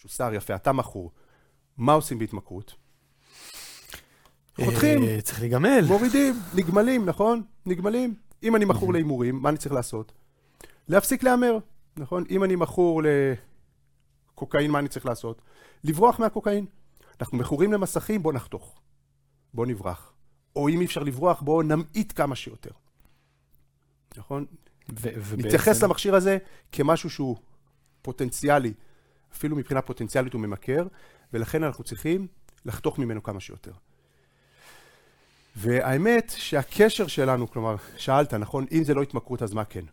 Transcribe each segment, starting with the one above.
משהו. סער יפה, אתה מכור. מה עושים בהתמכרות? חותכים. אה, צריך להיגמל. מורידים, נגמלים, נכון? נגמלים. אם אני מכור להימורים, מה אני צריך לעשות? להפסיק להמר, נכון? אם אני מכור לקוקאין, מה אני צריך לעשות? לברוח מהקוקאין. אנחנו מכורים למסכים, בוא נחתוך. בוא נברח. או אם אי אפשר לברוח, בוא נמעיט כמה שיותר. נכון? נתייחס למכשיר הזה כמשהו שהוא פוטנציאלי, אפילו מבחינה פוטנציאלית הוא ממכר, ולכן אנחנו צריכים לחתוך ממנו כמה שיותר. והאמת שהקשר שלנו, כלומר, שאלת, נכון? אם זה לא התמכרות, אז מה כן?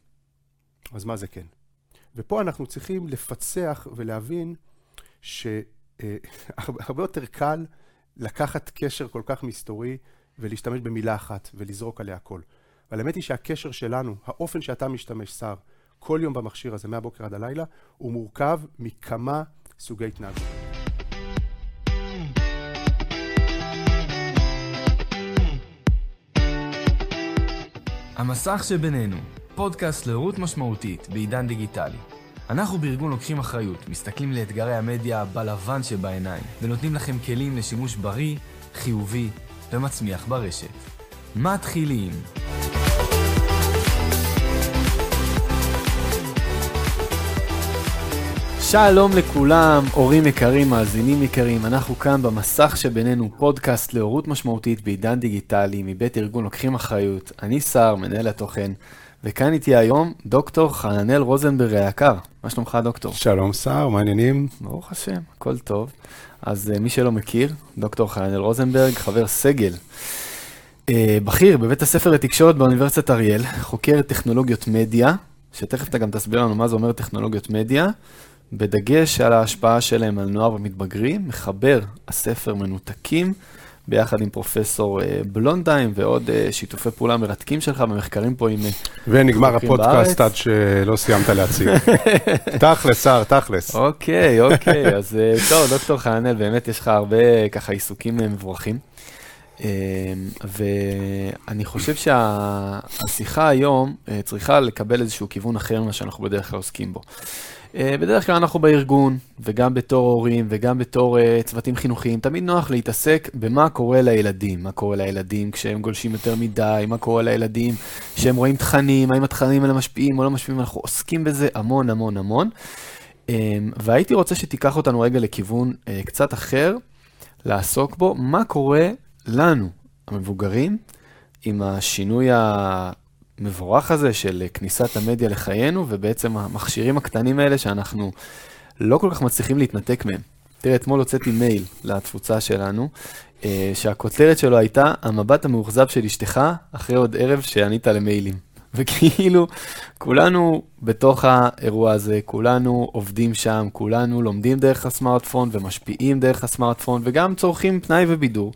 אז מה זה כן? ופה אנחנו צריכים לפצח ולהבין שהרבה יותר קל לקחת קשר כל כך מסתורי ולהשתמש במילה אחת ולזרוק עליה הכל. אבל האמת היא שהקשר שלנו, האופן שאתה משתמש, שר, כל יום במכשיר הזה, מהבוקר עד הלילה, הוא מורכב מכמה סוגי התנהגות. המסך שבינינו, פודקאסט להורות משמעותית בעידן דיגיטלי. אנחנו בארגון לוקחים אחריות, מסתכלים לאתגרי המדיה בלבן שבעיניים, ונותנים לכם כלים לשימוש בריא, חיובי ומצמיח ברשת. מתחילים. שלום לכולם, הורים יקרים, מאזינים יקרים, אנחנו כאן במסך שבינינו פודקאסט להורות משמעותית בעידן דיגיטלי מבית ארגון לוקחים אחריות. אני סער, מנהל התוכן, וכאן איתי היום דוקטור חננאל רוזנברג היקר. מה שלומך דוקטור? שלום סער, מה העניינים? ברוך השם, הכל טוב. אז uh, מי שלא מכיר, דוקטור חננאל רוזנברג, חבר סגל. Uh, בכיר בבית הספר לתקשורת באוניברסיטת אריאל, חוקר טכנולוגיות מדיה, שתכף אתה גם תסביר לנו מה זה אומר טכנולוגיות מדיה, בדגש על ההשפעה שלהם על נוער ומתבגרים, מחבר הספר מנותקים, ביחד עם פרופסור אה, בלונדהיים ועוד אה, שיתופי פעולה מרתקים שלך במחקרים פה עם... אה, ונגמר הפודקאסט עד שלא סיימת להציג. תכלס, שר, תכלס. אוקיי, אוקיי, אז טוב, דוקטור חננאל, באמת יש לך הרבה ככה עיסוקים מבורכים. ואני חושב שהשיחה היום צריכה לקבל איזשהו כיוון אחר ממה שאנחנו בדרך כלל עוסקים בו. אה, בדרך כלל אנחנו בארגון, וגם בתור הורים, וגם בתור uh, צוותים חינוכיים, תמיד נוח להתעסק במה קורה לילדים. מה קורה לילדים כשהם גולשים יותר מדי, מה קורה לילדים כשהם רואים תכנים, האם התכנים האלה משפיעים או לא משפיעים, אנחנו עוסקים בזה המון המון המון. Um, והייתי רוצה שתיקח אותנו רגע לכיוון uh, קצת אחר, לעסוק בו, מה קורה לנו, המבוגרים, עם השינוי ה... המבורך הזה של כניסת המדיה לחיינו, ובעצם המכשירים הקטנים האלה שאנחנו לא כל כך מצליחים להתנתק מהם. תראה, אתמול הוצאתי מייל לתפוצה שלנו, אה, שהכותרת שלו הייתה, המבט המאוכזב של אשתך אחרי עוד ערב שענית למיילים. וכאילו, כולנו בתוך האירוע הזה, כולנו עובדים שם, כולנו לומדים דרך הסמארטפון ומשפיעים דרך הסמארטפון, וגם צורכים פנאי ובידור.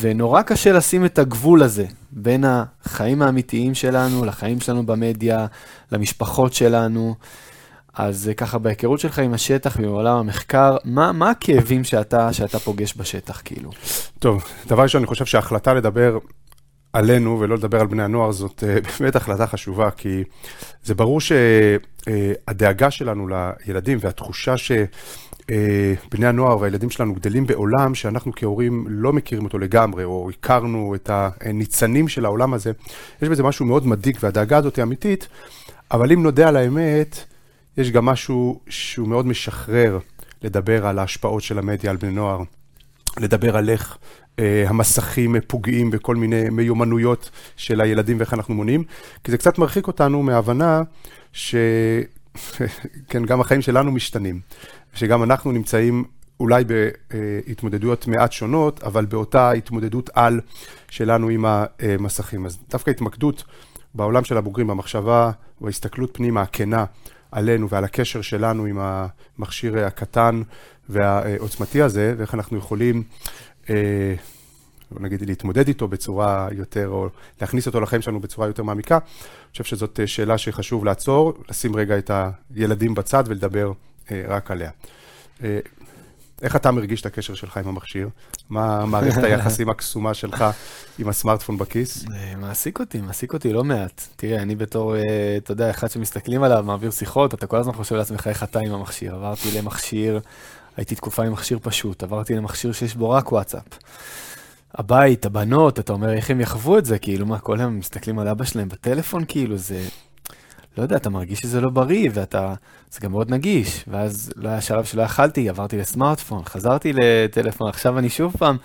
ונורא קשה לשים את הגבול הזה בין החיים האמיתיים שלנו, לחיים שלנו במדיה, למשפחות שלנו. אז ככה, בהיכרות שלך עם השטח ועולם המחקר, מה, מה הכאבים שאתה, שאתה פוגש בשטח, כאילו? טוב, דבר ראשון, אני חושב שההחלטה לדבר עלינו ולא לדבר על בני הנוער זאת אה, באמת החלטה חשובה, כי זה ברור שהדאגה שלנו לילדים והתחושה ש... אה, בני הנוער והילדים שלנו גדלים בעולם שאנחנו כהורים לא מכירים אותו לגמרי, או הכרנו את הניצנים של העולם הזה. יש בזה משהו מאוד מדאיג, והדאגה הזאת היא אמיתית, אבל אם נודה על האמת, יש גם משהו שהוא מאוד משחרר לדבר על ההשפעות של המדיה על בני נוער, לדבר על איך אה, המסכים פוגעים בכל מיני מיומנויות של הילדים ואיך אנחנו מונעים, כי זה קצת מרחיק אותנו מהבנה ש... כן, גם החיים שלנו משתנים. שגם אנחנו נמצאים אולי בהתמודדויות מעט שונות, אבל באותה התמודדות על שלנו עם המסכים. אז דווקא התמקדות בעולם של הבוגרים, במחשבה וההסתכלות פנימה הכנה עלינו ועל הקשר שלנו עם המכשיר הקטן והעוצמתי הזה, ואיך אנחנו יכולים, אה, נגיד, להתמודד איתו בצורה יותר, או להכניס אותו לחיים שלנו בצורה יותר מעמיקה. אני חושב שזאת שאלה שחשוב לעצור, לשים רגע את הילדים בצד ולדבר אה, רק עליה. אה, איך אתה מרגיש את הקשר שלך עם המכשיר? מה מערכת היחסים הקסומה שלך עם הסמארטפון בכיס? אה, מעסיק אותי, מעסיק אותי לא מעט. תראה, אני בתור, אתה יודע, אחד שמסתכלים עליו, מעביר שיחות, אתה כל הזמן חושב לעצמך איך אתה עם המכשיר. עברתי למכשיר הייתי תקופה עם מכשיר פשוט, עברתי למכשיר שיש בו רק וואטסאפ. הבית, הבנות, אתה אומר, איך הם יחוו את זה? כאילו, מה, כל היום מסתכלים על אבא שלהם בטלפון, כאילו, זה... לא יודע, אתה מרגיש שזה לא בריא, ואתה... זה גם מאוד נגיש. ואז לא היה שלב שלא יכלתי, עברתי לסמארטפון, חזרתי לטלפון, עכשיו אני שוב פעם...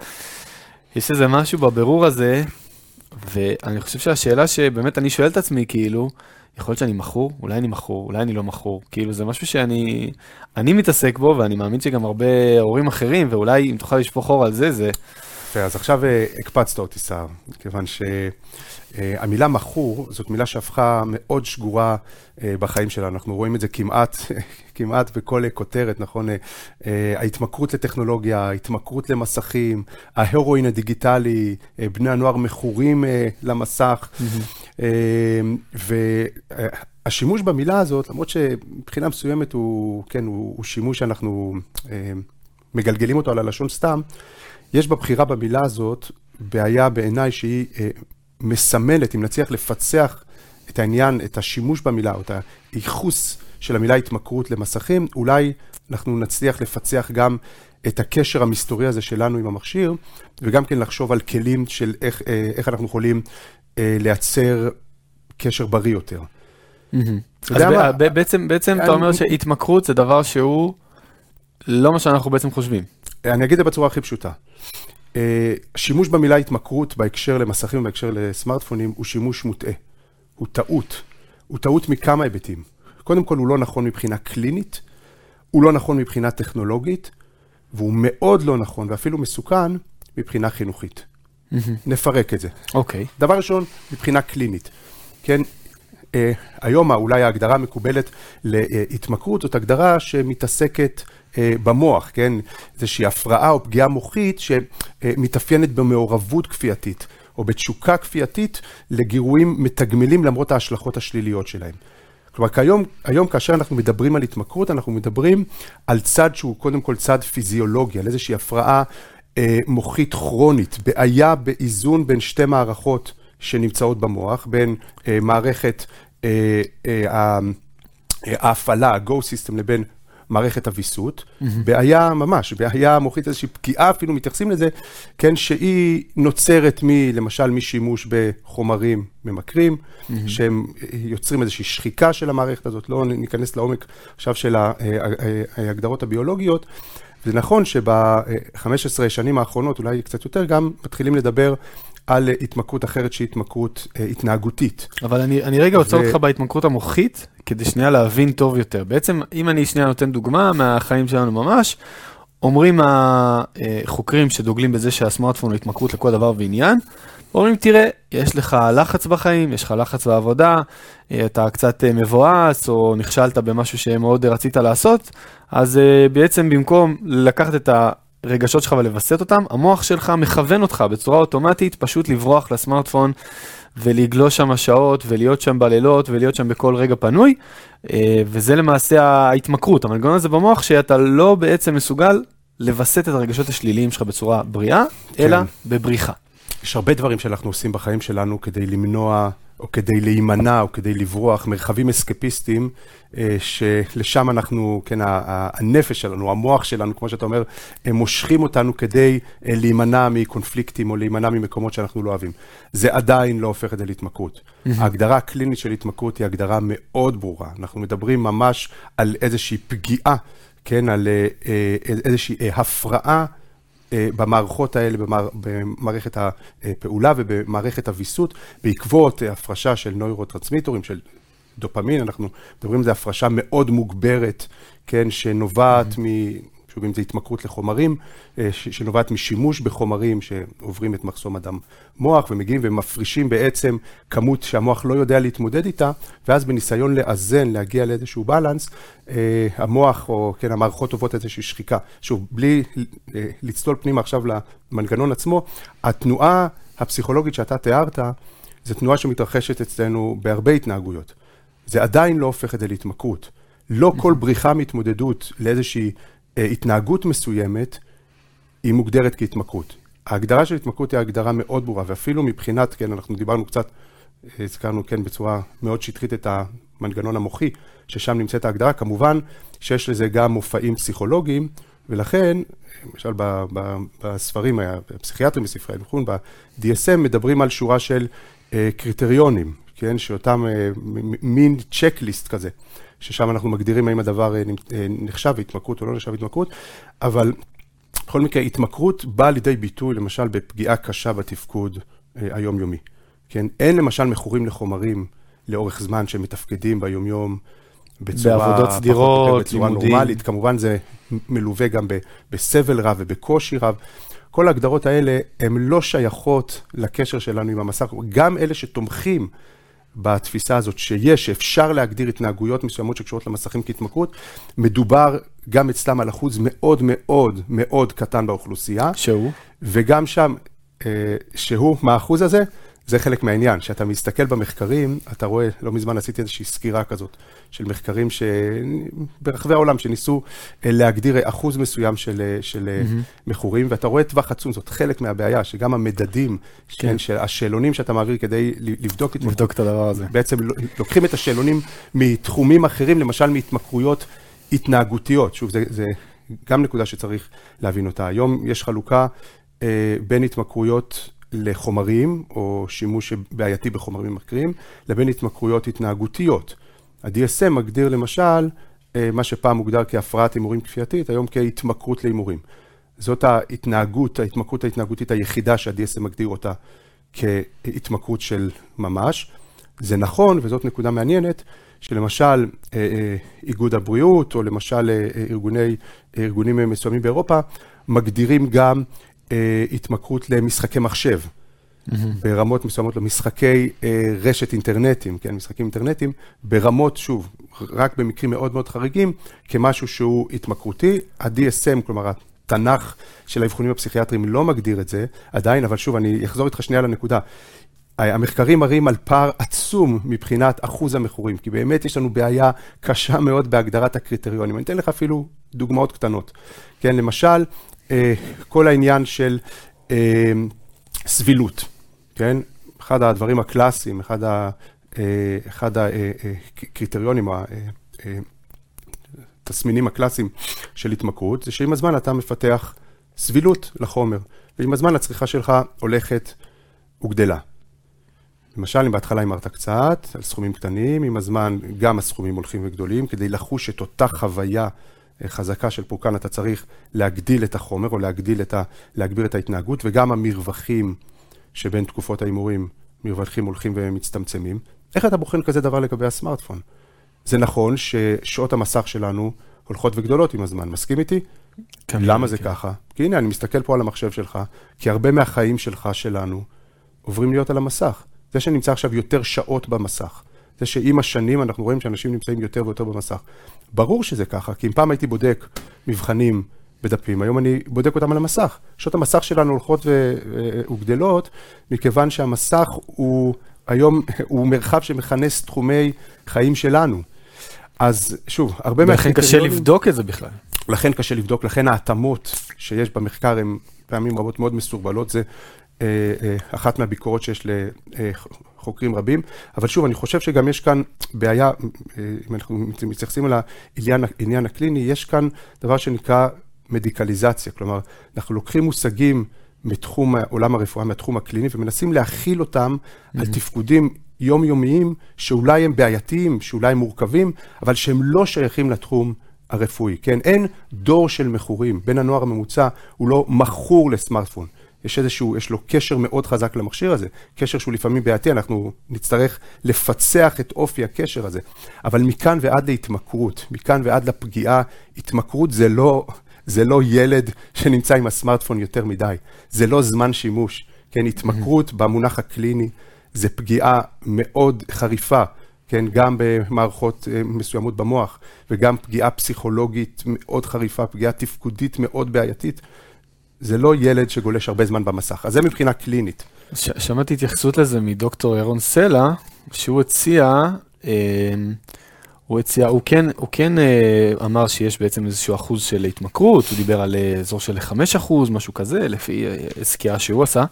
יש איזה משהו בבירור הזה, ואני חושב שהשאלה שבאמת אני שואל את עצמי, כאילו, יכול להיות שאני מכור, אולי אני מכור, אולי אני לא מכור. כאילו, זה משהו שאני אני מתעסק בו, ואני מאמין שגם הרבה הורים אחרים, ואולי אם תוכל לשפוך אור על זה, זה... אז עכשיו אה, הקפצת אותי, סער, כיוון שהמילה מכור זאת מילה שהפכה מאוד שגורה אה, בחיים שלנו. אנחנו רואים את זה כמעט, כמעט בכל כותרת, נכון? אה, ההתמכרות לטכנולוגיה, ההתמכרות למסכים, ההרואין הדיגיטלי, בני הנוער מכורים למסך. והשימוש במילה הזאת, למרות שמבחינה מסוימת הוא, כן, הוא, הוא שימוש שאנחנו מגלגלים אותו על הלשון סתם, יש בבחירה במילה הזאת בעיה בעיניי שהיא אה, מסמלת, אם נצליח לפצח את העניין, את השימוש במילה, או את הייחוס של המילה התמכרות למסכים, אולי אנחנו נצליח לפצח גם את הקשר המסתורי הזה שלנו עם המכשיר, וגם כן לחשוב על כלים של איך, אה, איך אנחנו יכולים אה, לייצר קשר בריא יותר. אז בעצם, בעצם אתה אומר שהתמכרות זה דבר שהוא לא מה שאנחנו בעצם חושבים. אני אגיד את זה בצורה הכי פשוטה. אה, שימוש במילה התמכרות בהקשר למסכים ובהקשר לסמארטפונים הוא שימוש מוטעה. הוא טעות. הוא טעות מכמה היבטים. קודם כל, הוא לא נכון מבחינה קלינית, הוא לא נכון מבחינה טכנולוגית, והוא מאוד לא נכון ואפילו מסוכן מבחינה חינוכית. Mm-hmm. נפרק את זה. אוקיי. Okay. דבר ראשון, מבחינה קלינית. כן, אה, היום אולי ההגדרה המקובלת להתמכרות זאת הגדרה שמתעסקת במוח, כן? איזושהי הפרעה או פגיעה מוחית שמתאפיינת במעורבות כפייתית או בתשוקה כפייתית לגירויים מתגמלים למרות ההשלכות השליליות שלהם. כלומר, כיום, היום כאשר אנחנו מדברים על התמכרות, אנחנו מדברים על צד שהוא קודם כל צד פיזיולוגי, על איזושהי הפרעה אה, מוחית כרונית, בעיה באיזון בין שתי מערכות שנמצאות במוח, בין אה, מערכת אה, אה, ההפעלה, ה-go system, לבין מערכת הוויסות, mm-hmm. בעיה ממש, בעיה מוחית, איזושהי פגיעה אפילו, מתייחסים לזה, כן, שהיא נוצרת מ, למשל משימוש בחומרים ממכרים, mm-hmm. שהם יוצרים איזושהי שחיקה של המערכת הזאת, לא ניכנס לעומק עכשיו של ההגדרות הביולוגיות. זה נכון שב-15 שנים האחרונות, אולי קצת יותר, גם מתחילים לדבר על התמכרות אחרת שהיא התמכרות אה, התנהגותית. אבל אני, אני רגע עוצר ו... אותך בהתמכרות המוחית, כדי שנייה להבין טוב יותר. בעצם, אם אני שנייה נותן דוגמה מהחיים שלנו ממש, אומרים החוקרים שדוגלים בזה שהסמארטפון הוא התמכרות לכל דבר ועניין, אומרים, תראה, יש לך לחץ בחיים, יש לך לחץ בעבודה, אה, אתה קצת אה, מבואס, או נכשלת במשהו שמאוד רצית לעשות, אז בעצם במקום לקחת את ה... הרגשות שלך ולווסת אותם, המוח שלך מכוון אותך בצורה אוטומטית פשוט לברוח לסמארטפון ולגלוש שם שעות ולהיות שם בלילות ולהיות שם בכל רגע פנוי, אה, וזה למעשה ההתמכרות, המנגנון הזה במוח שאתה לא בעצם מסוגל לווסת את הרגשות השליליים שלך בצורה בריאה, כן. אלא בבריחה. יש הרבה דברים שאנחנו עושים בחיים שלנו כדי למנוע או כדי להימנע, או כדי לברוח, מרחבים אסקפיסטיים, אה, שלשם אנחנו, כן, הנפש שלנו, המוח שלנו, כמו שאתה אומר, הם מושכים אותנו כדי אה, להימנע מקונפליקטים או להימנע ממקומות שאנחנו לא אוהבים. זה עדיין לא הופך את זה להתמכרות. ההגדרה הקלינית של התמכרות היא הגדרה מאוד ברורה. אנחנו מדברים ממש על איזושהי פגיעה, כן, על אה, איזושהי הפרעה. אה, במערכות האלה, במער, במערכת הפעולה ובמערכת הוויסות, בעקבות הפרשה של נוירוטרנסמיטורים, של דופמין, אנחנו מדברים על זה הפרשה מאוד מוגברת, כן, שנובעת mm-hmm. מ... שוב, אם זה התמכרות לחומרים, אה, שנובעת משימוש בחומרים שעוברים את מחסום הדם מוח ומגיעים ומפרישים בעצם כמות שהמוח לא יודע להתמודד איתה, ואז בניסיון לאזן, להגיע לאיזשהו בלנס, אה, המוח או כן, המערכות עוברות איזושהי שחיקה. שוב, בלי אה, לצלול פנימה עכשיו למנגנון עצמו, התנועה הפסיכולוגית שאתה תיארת, זו תנועה שמתרחשת אצלנו בהרבה התנהגויות. זה עדיין לא הופך את זה להתמכרות. לא כל בריחה מהתמודדות לאיזושהי התנהגות מסוימת, היא מוגדרת כהתמכרות. ההגדרה של התמכרות היא הגדרה מאוד ברורה, ואפילו מבחינת, כן, אנחנו דיברנו קצת, אה, הזכרנו, כן, בצורה מאוד שטחית את המנגנון המוחי, ששם נמצאת ההגדרה. כמובן שיש לזה גם מופעים פסיכולוגיים, ולכן, למשל בספרים, הפסיכיאטרים בספרי האבחון, ב-DSM מדברים על שורה של קריטריונים, כן, שאותם מין צ'קליסט כזה, ששם אנחנו מגדירים האם הדבר נחשב התמכרות או לא נחשב התמכרות, אבל בכל מקרה, התמכרות באה לידי ביטוי, למשל, בפגיעה קשה בתפקוד היומיומי. כן, אין למשל מכורים לחומרים לאורך זמן שמתפקדים ביומיום בצורה... בעבודות סדירות, בצורה לימודים. נורמלית. כמובן זה מלווה גם בסבל רב ובקושי רב. כל ההגדרות האלה הן לא שייכות לקשר שלנו עם המסך. גם אלה שתומכים בתפיסה הזאת שיש, שאפשר להגדיר התנהגויות מסוימות שקשורות למסכים כהתמכרות, מדובר גם אצלם על אחוז מאוד מאוד מאוד קטן באוכלוסייה. שהוא? וגם שם, אה, שהוא, מה האחוז הזה? זה חלק מהעניין. כשאתה מסתכל במחקרים, אתה רואה, לא מזמן עשיתי איזושהי סקירה כזאת, של מחקרים ש... ברחבי העולם, שניסו אה, להגדיר אחוז מסוים של, אה, של mm-hmm. מכורים, ואתה רואה טווח עצום, זאת חלק מהבעיה, שגם המדדים, כן. כן, של השאלונים שאתה מעביר כדי לבדוק, לבדוק את הדבר הזה. בעצם לוקחים את השאלונים מתחומים אחרים, למשל מהתמכרויות התנהגותיות. שוב, זה, זה גם נקודה שצריך להבין אותה. היום יש חלוקה אה, בין התמכרויות לחומרים, או שימוש בעייתי בחומרים ממכרים, לבין התמכרויות התנהגותיות. ה-DSM מגדיר למשל, אה, מה שפעם מוגדר כהפרעת הימורים כפייתית, היום כהתמכרות להימורים. זאת ההתנהגות, ההתמכרות ההתנהגותית היחידה שה-DSM מגדיר אותה כהתמכרות של ממש. זה נכון, וזאת נקודה מעניינת, שלמשל אה, אה, איגוד הבריאות, או למשל ארגוני, ארגונים מסוימים באירופה, מגדירים גם התמכרות למשחקי מחשב. ברמות מסוימות למשחקי אה, רשת אינטרנטיים, כן, משחקים אינטרנטיים, ברמות, שוב, רק במקרים מאוד מאוד חריגים, כמשהו שהוא התמכרותי. ה-DSM, כלומר, התנ"ך של האבחונים הפסיכיאטריים לא מגדיר את זה עדיין, אבל שוב, אני אחזור איתך שנייה לנקודה. המחקרים מראים על פער עצום מבחינת אחוז המכורים, כי באמת יש לנו בעיה קשה מאוד בהגדרת הקריטריונים. אני אתן לך אפילו דוגמאות קטנות. כן, למשל, אה, כל העניין של אה, סבילות, כן? אחד הדברים הקלאסיים, אחד, ה, אה, אחד הקריטריונים, התסמינים הקלאסיים של התמכרות, זה שעם הזמן אתה מפתח סבילות לחומר, ועם הזמן הצריכה שלך הולכת וגדלה. למשל, אם בהתחלה הימרת קצת, על סכומים קטנים, עם הזמן גם הסכומים הולכים וגדולים, כדי לחוש את אותה חוויה חזקה של פורקן, אתה צריך להגדיל את החומר או להגדיל את ה... להגביר את ההתנהגות, וגם המרווחים שבין תקופות ההימורים, מרווחים הולכים ומצטמצמים. איך אתה בוחן כזה דבר לגבי הסמארטפון? זה נכון ששעות המסך שלנו הולכות וגדולות עם הזמן, מסכים איתי? כן. למה זה כן. ככה? כי הנה, אני מסתכל פה על המחשב שלך, כי הרבה מהחיים שלך, שלנו, עוברים להיות על המסך. זה שנמצא עכשיו יותר שעות במסך, זה שעם השנים אנחנו רואים שאנשים נמצאים יותר ויותר במסך. ברור שזה ככה, כי אם פעם הייתי בודק מבחנים בדפים, היום אני בודק אותם על המסך. שעות המסך שלנו הולכות וגדלות, מכיוון שהמסך הוא היום, הוא מרחב שמכנס תחומי חיים שלנו. אז שוב, הרבה מהקריטריונים... לכן קשה לבדוק את זה בכלל. לכן קשה לבדוק, לכן ההתאמות שיש במחקר הן פעמים רבות מאוד מסורבלות. זה אה, אה, אחת מהביקורות שיש לחוקרים רבים, אבל שוב, אני חושב שגם יש כאן בעיה, אה, אם אנחנו מתייחסים לעניין הקליני, יש כאן דבר שנקרא מדיקליזציה, כלומר, אנחנו לוקחים מושגים מתחום עולם הרפואה, מהתחום הקליני, ומנסים להכיל אותם mm-hmm. על תפקודים יומיומיים, שאולי הם בעייתיים, שאולי הם מורכבים, אבל שהם לא שייכים לתחום הרפואי, כן? אין דור של מכורים, בין הנוער הממוצע הוא לא מכור לסמארטפון. יש איזשהו, יש לו קשר מאוד חזק למכשיר הזה, קשר שהוא לפעמים בעייתי, אנחנו נצטרך לפצח את אופי הקשר הזה. אבל מכאן ועד להתמכרות, מכאן ועד לפגיעה, התמכרות זה לא, זה לא ילד שנמצא עם הסמארטפון יותר מדי, זה לא זמן שימוש. כן, התמכרות. במונח הקליני זה פגיעה מאוד חריפה, כן, גם במערכות אה, מסוימות במוח, וגם פגיעה פסיכולוגית מאוד חריפה, פגיעה תפקודית מאוד בעייתית. זה לא ילד שגולש הרבה זמן במסך. אז זה מבחינה קלינית. ש- שמעתי התייחסות לזה מדוקטור ירון סלע, שהוא הציע, אה, הוא הציע, הוא כן, הוא כן אה, אמר שיש בעצם איזשהו אחוז של התמכרות, הוא דיבר על אה, אזור של 5 אחוז, משהו כזה, לפי אה, סקירה שהוא עשה.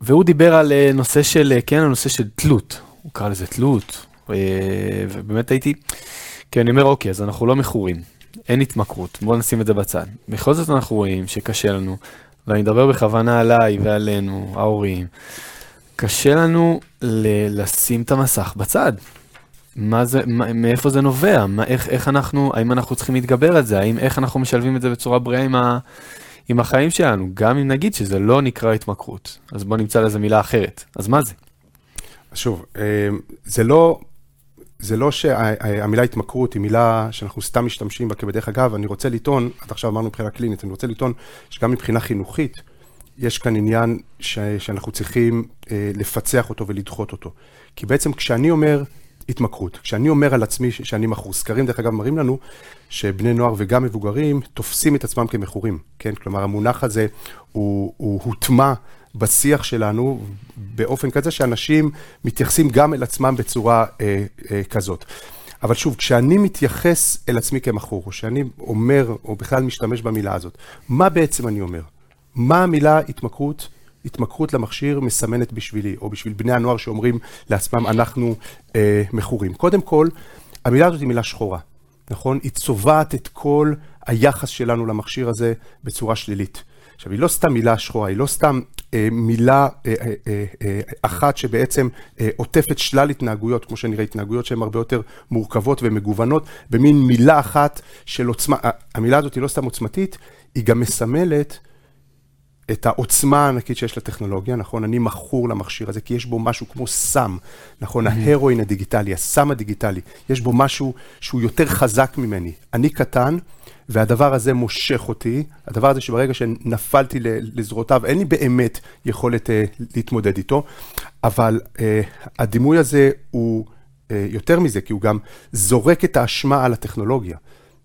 והוא דיבר על אה, נושא של, כן, הנושא של תלות, הוא קרא לזה תלות, אה, ובאמת הייתי, כי אני אומר, אוקיי, אז אנחנו לא מכורים. אין התמכרות, בואו נשים את זה בצד. בכל זאת אנחנו רואים שקשה לנו, ואני מדבר בכוונה עליי ועלינו, ההורים, קשה לנו ל- לשים את המסך בצד. מה זה, מה, מאיפה זה נובע? מה, איך, איך אנחנו, האם אנחנו צריכים להתגבר על זה? האם, איך אנחנו משלבים את זה בצורה בריאה עם, ה, עם החיים שלנו? גם אם נגיד שזה לא נקרא התמכרות, אז בואו נמצא לזה מילה אחרת. אז מה זה? שוב, אה, זה לא, זה לא שהמילה התמכרות היא מילה שאנחנו סתם משתמשים בה כבדרך אגב, אני רוצה לטעון, עד עכשיו אמרנו מבחינה קלינית, אני רוצה לטעון שגם מבחינה חינוכית, יש כאן עניין ש, שאנחנו צריכים אה, לפצח אותו ולדחות אותו. כי בעצם כשאני אומר התמכרות, כשאני אומר על עצמי שאני מכור, סקרים דרך אגב מראים לנו שבני נוער וגם מבוגרים תופסים את עצמם כמכורים, כן? כלומר המונח הזה הוא, הוא הוטמע בשיח שלנו באופן כזה שאנשים מתייחסים גם אל עצמם בצורה אה, אה, כזאת. אבל שוב, כשאני מתייחס אל עצמי כמכור, או שאני אומר, או בכלל משתמש במילה הזאת, מה בעצם אני אומר? מה המילה התמכרות, התמכרות למכשיר מסמנת בשבילי, או בשביל בני הנוער שאומרים לעצמם, אנחנו אה, מכורים? קודם כל, המילה הזאת היא מילה שחורה, נכון? היא צובעת את כל היחס שלנו למכשיר הזה בצורה שלילית. עכשיו, היא לא סתם מילה שחורה, היא לא סתם מילה אה, אה, אה, אה, אחת שבעצם עוטפת שלל התנהגויות, כמו שנראה, התנהגויות שהן הרבה יותר מורכבות ומגוונות, במין מילה אחת של עוצמה. המילה הזאת היא לא סתם עוצמתית, היא גם מסמלת את העוצמה הענקית שיש לטכנולוגיה, נכון? אני מכור למכשיר הזה, כי יש בו משהו כמו סם, נכון? ההרואין הדיגיטלי, הסם הדיגיטלי, יש בו משהו שהוא יותר חזק ממני. אני קטן, והדבר הזה מושך אותי, הדבר הזה שברגע שנפלתי לזרועותיו, אין לי באמת יכולת uh, להתמודד איתו, אבל uh, הדימוי הזה הוא uh, יותר מזה, כי הוא גם זורק את האשמה על הטכנולוגיה,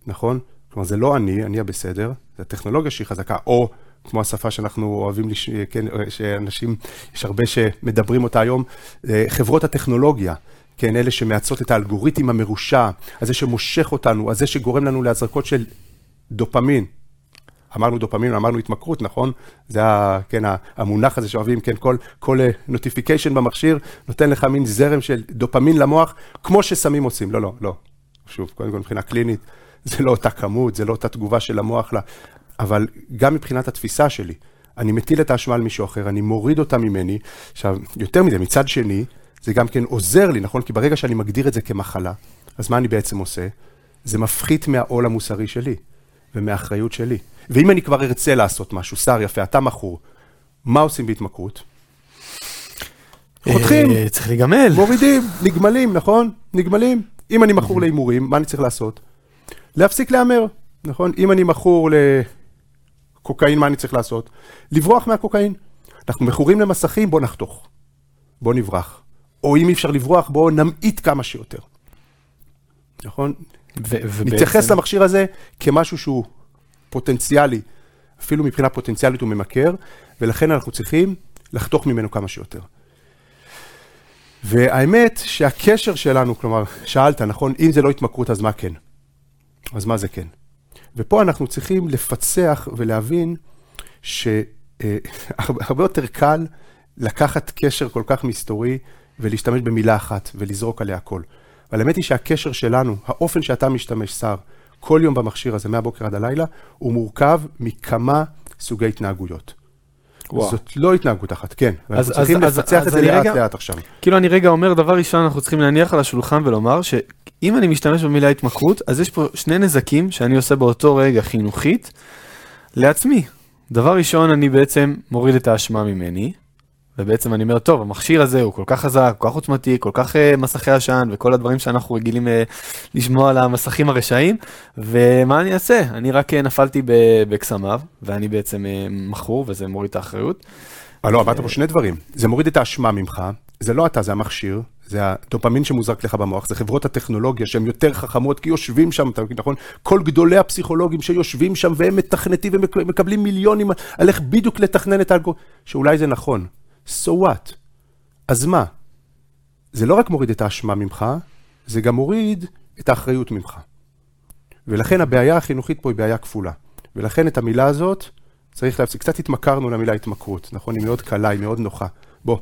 נכון? כלומר, זה לא אני, אני הבסדר, זה הטכנולוגיה שהיא חזקה, או כמו השפה שאנחנו אוהבים, לש... כן, שאנשים, יש הרבה שמדברים אותה היום, חברות הטכנולוגיה. כן, אלה שמייצרות את האלגוריתם המרושע, הזה שמושך אותנו, הזה שגורם לנו להזרקות של דופמין. אמרנו דופמין, אמרנו התמכרות, נכון? זה ה, כן, המונח הזה שאוהבים, כן, כל, כל notification במכשיר נותן לך מין זרם של דופמין למוח, כמו שסמים עושים. לא, לא, לא. שוב, קודם כל מבחינה קלינית, זה לא אותה כמות, זה לא אותה תגובה של המוח, לה, אבל גם מבחינת התפיסה שלי, אני מטיל את האשמה על מישהו אחר, אני מוריד אותה ממני. עכשיו, יותר מזה, מצד שני, זה גם כן עוזר לי, נכון? כי ברגע שאני מגדיר את זה כמחלה, אז מה אני בעצם עושה? זה מפחית מהעול המוסרי שלי. ומאחריות שלי. ואם אני כבר ארצה לעשות משהו, שר יפה, אתה מכור, מה עושים בהתמכרות? חותכים. אה, צריך להיגמל. מורידים, נגמלים, נכון? נגמלים. אם אני מכור להימורים, מה אני צריך לעשות? להפסיק להמר, נכון? אם אני מכור לקוקאין, מה אני צריך לעשות? לברוח מהקוקאין. אנחנו מכורים למסכים, בוא נחתוך. בוא נברח. או אם אי אפשר לברוח, בוא נמעיט כמה שיותר. נכון? נתייחס למכשיר הזה כמשהו שהוא פוטנציאלי, אפילו מבחינה פוטנציאלית הוא ממכר, ולכן אנחנו צריכים לחתוך ממנו כמה שיותר. והאמת שהקשר שלנו, כלומר, שאלת, נכון, אם זה לא התמכרות, אז מה כן? אז מה זה כן? ופה אנחנו צריכים לפצח ולהבין שהרבה יותר קל לקחת קשר כל כך מסתורי ולהשתמש במילה אחת ולזרוק עליה הכל. אבל האמת היא שהקשר שלנו, האופן שאתה משתמש, שר, כל יום במכשיר הזה, מהבוקר עד הלילה, הוא מורכב מכמה סוגי התנהגויות. וואו. זאת לא התנהגות אחת, כן. ואנחנו צריכים אז, לפצח אז, את זה לאט רגע, לאט עכשיו. כאילו אני רגע אומר, דבר ראשון, אנחנו צריכים להניח על השולחן ולומר שאם אני משתמש במילה התמכרות, אז יש פה שני נזקים שאני עושה באותו רגע חינוכית לעצמי. דבר ראשון, אני בעצם מוריד את האשמה ממני, ובעצם אני אומר, טוב, המכשיר הזה הוא כל כך חזק, כל כך עוצמתי, כל כך uh, מסכי עשן, וכל הדברים שאנחנו רגילים uh, לשמוע על המסכים הרשעים, ומה אני אעשה? אני רק uh, נפלתי בקסמיו, ואני בעצם uh, מכור, וזה מוריד את האחריות. לא, אמרת פה שני דברים. זה מוריד את האשמה ממך, זה לא אתה, זה המכשיר, זה הדופמין שמוזרק לך במוח, זה חברות הטכנולוגיה שהן יותר חכמות, כי יושבים שם, אתה מבין, נכון? כל גדולי הפסיכולוגים שיושבים שם והם מתכנתים ומקבלים מיליונים על איך בדיוק לתכנן את האלגוריתם, שאולי זה נכון. So what? אז מה? זה לא רק מוריד את האשמה ממך, זה גם מוריד את האחריות ממך. ולכן הבעיה החינוכית פה היא בעיה כפולה. ולכן את המילה הזאת צריך להפסיק. קצת התמכרנו למילה התמכרות, נכון? היא מאוד קלה, היא מאוד נוחה. בוא,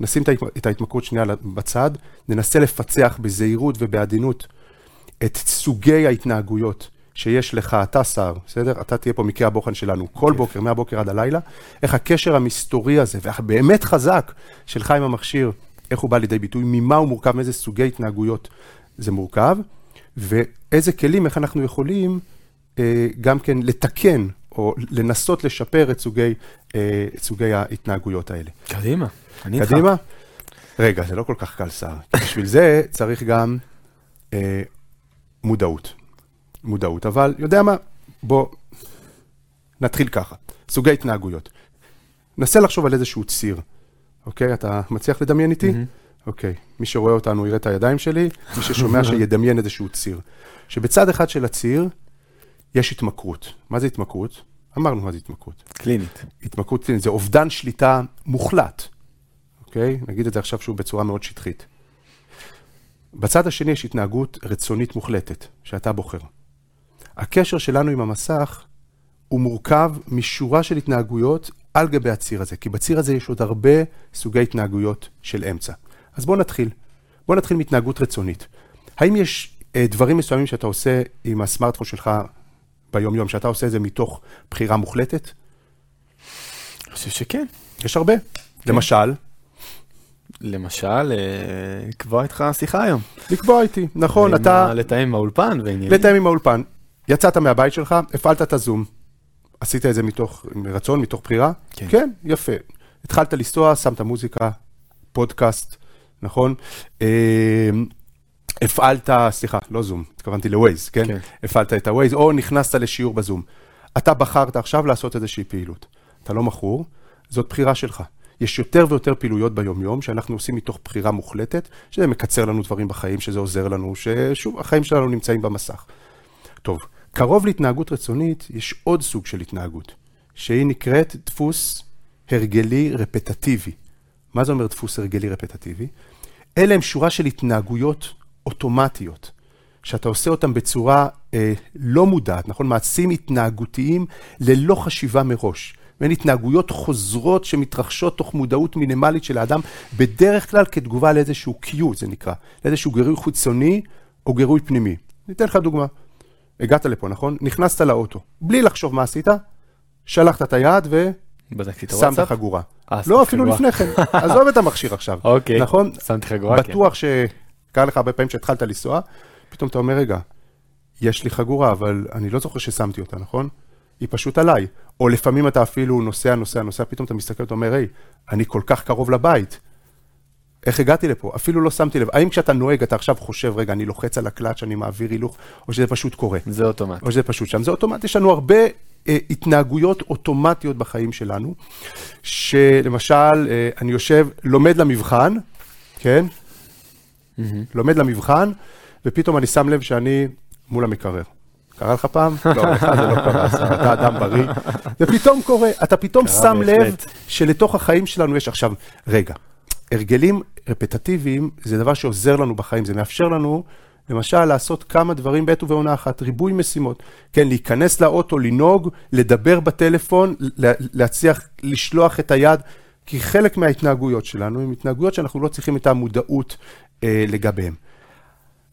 נשים את ההתמכרות שנייה בצד, ננסה לפצח בזהירות ובעדינות את סוגי ההתנהגויות שיש לך, אתה שר, בסדר? אתה תהיה פה מקרה הבוחן שלנו כל בוקר, מהבוקר עד הלילה, איך הקשר המסתורי הזה, והבאמת חזק שלך עם המכשיר, איך הוא בא לידי ביטוי, ממה הוא מורכב, מאיזה סוגי התנהגויות זה מורכב, ואיזה כלים, איך אנחנו יכולים אה, גם כן לתקן או לנסות לשפר את סוגי, אה, את סוגי ההתנהגויות האלה. קדימה, אני איתך. קדימה? רגע, זה לא כל כך קל, שר. בשביל זה צריך גם אה, מודעות. מודעות, אבל יודע מה? בוא נתחיל ככה. סוגי התנהגויות. נסה לחשוב על איזשהו ציר, אוקיי? אתה מצליח לדמיין איתי? Mm-hmm. אוקיי. מי שרואה אותנו יראה את הידיים שלי, מי ששומע שידמיין איזשהו ציר. שבצד אחד של הציר יש התמכרות. מה זה התמכרות? אמרנו מה זה התמכרות. קלינית. התמכרות קלינית זה אובדן שליטה מוחלט, אוקיי? נגיד את זה עכשיו שוב בצורה מאוד שטחית. בצד השני יש התנהגות רצונית מוחלטת, שאתה בוחר. הקשר שלנו עם המסך הוא מורכב משורה של התנהגויות על גבי הציר הזה, כי בציר הזה יש עוד הרבה סוגי התנהגויות של אמצע. אז בואו נתחיל. בואו נתחיל מהתנהגות רצונית. האם יש אה, דברים מסוימים שאתה עושה עם הסמארטפון שלך ביום-יום, שאתה עושה את זה מתוך בחירה מוחלטת? אני חושב שכן. יש הרבה. כן. למשל, למשל, אה, לקבוע איתך שיחה היום. לקבוע איתי, נכון, אתה... לתאם עם האולפן ועניינים. לתאם עם האולפן. יצאת מהבית שלך, הפעלת את הזום. עשית את זה מתוך רצון, מתוך בחירה? כן. כן, יפה. התחלת לנסוע, שמת מוזיקה, פודקאסט, נכון? אה, הפעלת, סליחה, לא זום, התכוונתי לווייז, כן? כן. הפעלת את הווייז, או נכנסת לשיעור בזום. אתה בחרת עכשיו לעשות איזושהי פעילות. אתה לא מכור, זאת בחירה שלך. יש יותר ויותר פעילויות ביומיום שאנחנו עושים מתוך בחירה מוחלטת, שזה מקצר לנו דברים בחיים, שזה עוזר לנו, ששוב, החיים שלנו נמצאים במסך. טוב, קרוב להתנהגות רצונית, יש עוד סוג של התנהגות, שהיא נקראת דפוס הרגלי רפטטיבי. מה זה אומר דפוס הרגלי רפטטיבי? אלה הם שורה של התנהגויות אוטומטיות, שאתה עושה אותן בצורה אה, לא מודעת, נכון? מעשים התנהגותיים ללא חשיבה מראש. והן התנהגויות חוזרות שמתרחשות תוך מודעות מינימלית של האדם, בדרך כלל כתגובה לאיזשהו Q, זה נקרא, לאיזשהו גירוי חיצוני או גירוי פנימי. אני אתן לך דוגמה. הגעת לפה, נכון? נכנסת לאוטו, בלי לחשוב מה עשית, שלחת את היד ושמת בדקתי את הוואטסאפ. חגורה. אה, שמתי לא, אפילו חגורה. לפני כן. עזוב את המכשיר עכשיו. אוקיי. נכון? שמתי חגורה, כן. בטוח שקרה לך הרבה פעמים שהתחלת לנסוע, פתאום אתה אומר, רגע, יש לי חגורה, אבל אני לא זוכר ששמתי אותה, נכון? היא פשוט עליי. או לפעמים אתה אפילו נוסע, נוסע, נוסע, פתאום אתה מסתכל ואתה אומר, היי, אני כל כך קרוב לבית. איך הגעתי לפה? אפילו לא שמתי לב. האם כשאתה נוהג, אתה עכשיו חושב, רגע, אני לוחץ על הקלאץ', אני מעביר הילוך, או שזה פשוט קורה? זה אוטומט. או שזה פשוט שם. זה אוטומט, יש לנו הרבה אה, התנהגויות אוטומטיות בחיים שלנו, שלמשל, אה, אני יושב, לומד למבחן, כן? לומד למבחן, ופתאום אני שם לב שאני מול המקרר. קרה לך פעם? לא, לך זה לא קרה, אתה אדם בריא. זה פתאום קורה, אתה פתאום שם לב. שלתוך החיים שלנו יש עכשיו, רגע, הרגלים רפטטיביים זה דבר שעוזר לנו בחיים, זה מאפשר לנו, למשל, לעשות כמה דברים בעת ובעונה אחת, ריבוי משימות. כן, להיכנס לאוטו, לנהוג, לדבר בטלפון, לה- להצליח לשלוח את היד, כי חלק מההתנהגויות שלנו הן התנהגויות שאנחנו לא צריכים את המודעות אה, לגביהן.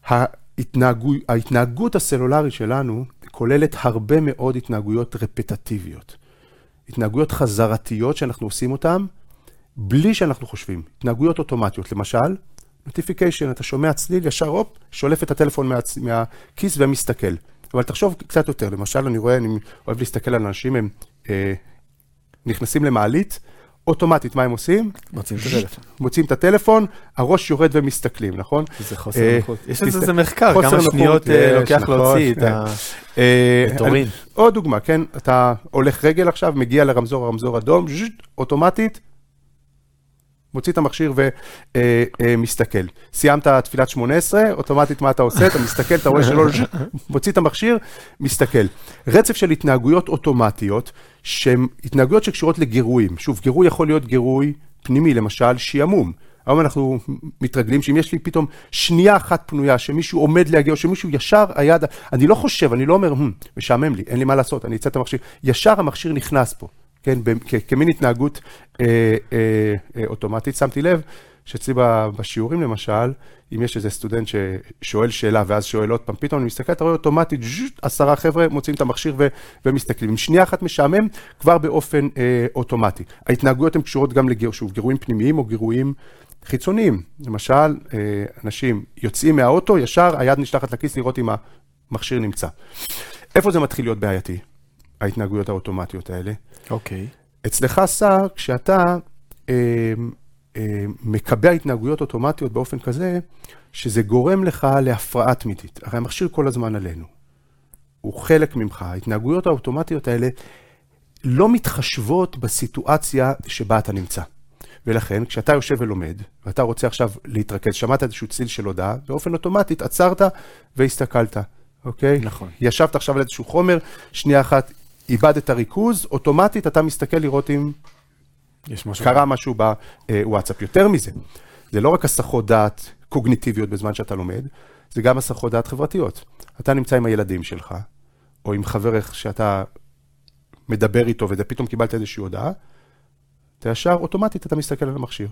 ההתנהגו, ההתנהגות הסלולרית שלנו כוללת הרבה מאוד התנהגויות רפטטיביות. התנהגויות חזרתיות שאנחנו עושים אותן בלי שאנחנו חושבים. התנהגויות אוטומטיות, למשל, נוטיפיקיישן, אתה שומע צליל, ישר הופ, שולף את הטלפון מה, מהכיס ומסתכל. אבל תחשוב קצת יותר, למשל, אני רואה, אני אוהב להסתכל על אנשים, הם אה, נכנסים למעלית, אוטומטית, מה הם עושים? מוצאים את הטלפון. מוצאים את הטלפון, הראש יורד ומסתכלים, נכון? זה חוסר אה, נוחות. יש לזה איזה מחקר, כמה נוחות, שניות אה, לוקח נכון, להוציא את כן. ה... אה, בתורים. אני- עוד דוגמה, כן? אתה הולך רגל עכשיו, מגיע לרמזור, הרמזור אדום, אוטומטית, מוציא את המכשיר ומסתכל. סיימת תפילת 18, אוטומטית מה אתה עושה? אתה מסתכל, אתה רואה שלא, מוציא את המכשיר, מסתכל. רצף של התנהגויות אוטומטיות, שהן התנהגויות שקשורות לגירויים. שוב, גירוי יכול להיות גירוי פנימי, למשל שעמום. היום אנחנו מתרגלים שאם יש לי פתאום שנייה אחת פנויה, שמישהו עומד להגיע, או שמישהו ישר היד, אני לא חושב, אני לא אומר, "Hmm, משעמם לי, אין לי מה לעשות, אני אצא את המכשיר, ישר המכשיר נכנס פה, כן, כמין התנהגות אה, אה, אה, אוטומטית. שמתי לב שאצלי בשיעורים למשל, אם יש איזה סטודנט ששואל שאלה ואז שואל עוד פעם, פתאום אני מסתכל, אתה רואה אוטומטית, עשרה חבר'ה מוצאים את המכשיר ו- ומסתכלים. עם שנייה אחת משעמם, כבר באופן אה, אוטומטי. ההתנהגויות הן קשורות גם לגירויים פנימיים או גירויים חיצוניים. למשל, אה, אנשים יוצאים מהאוטו, ישר היד נשלחת לכיס לראות אם המכשיר נמצא. איפה זה מתחיל להיות בעייתי, ההתנהגויות האוטומטיות האלה? אוקיי. Okay. אצלך, שר, כשאתה אה, אה, מקבע התנהגויות אוטומטיות באופן כזה, שזה גורם לך להפרעה תמידית. הרי המכשיר כל הזמן עלינו. הוא חלק ממך. ההתנהגויות האוטומטיות האלה לא מתחשבות בסיטואציה שבה אתה נמצא. ולכן, כשאתה יושב ולומד, ואתה רוצה עכשיו להתרכז, שמעת איזשהו ציל של הודעה, באופן אוטומטית עצרת והסתכלת, אוקיי? נכון. ישבת עכשיו על איזשהו חומר, שנייה אחת איבדת ריכוז, אוטומטית אתה מסתכל לראות אם יש משהו. קרה משהו בוואטסאפ. יותר מזה, זה לא רק הסחות דעת קוגניטיביות בזמן שאתה לומד, זה גם הסחות דעת חברתיות. אתה נמצא עם הילדים שלך, או עם חבר שאתה מדבר איתו, ופתאום קיבלת איזושהי הודעה, אתה ישר, אוטומטית אתה מסתכל על המכשיר.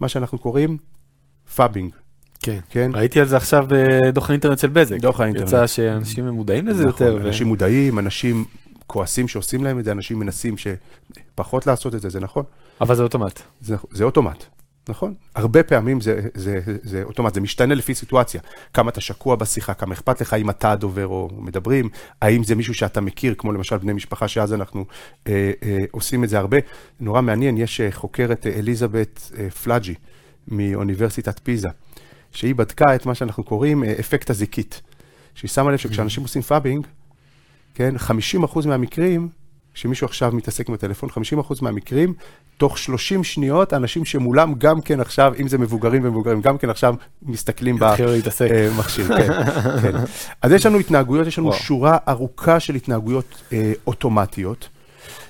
מה שאנחנו קוראים phubbing. כן. כן. ראיתי על זה עכשיו בדוח האינטרנט של בזק. דוח האינטרנט. יצא שאנשים מודעים לזה נכון, יותר. אנשים מודעים, אנשים כועסים שעושים להם את זה, אנשים מנסים שפחות לעשות את זה, זה נכון. אבל זה אוטומט. זה, זה אוטומט, נכון? הרבה פעמים זה, זה, זה, זה אוטומט, זה משתנה לפי סיטואציה. כמה אתה שקוע בשיחה, כמה אכפת לך אם אתה הדובר או מדברים, האם זה מישהו שאתה מכיר, כמו למשל בני משפחה, שאז אנחנו אה, אה, עושים את זה הרבה. נורא מעניין, יש אה, חוקרת אה, אליזבת אה, פלאג'י מאוניברסיטת פיזה, שהיא בדקה את מה שאנחנו קוראים אה, אפקט הזיקית. שהיא שמה לב שכשאנשים עושים phubbing, כן, 50% מהמקרים, כשמישהו עכשיו מתעסק בטלפון, 50% מהמקרים, תוך 30 שניות, אנשים שמולם גם כן עכשיו, אם זה מבוגרים ומבוגרים, גם כן עכשיו מסתכלים במכשיר. כן, כן. אז יש לנו התנהגויות, יש לנו וואו. שורה ארוכה של התנהגויות אה, אוטומטיות,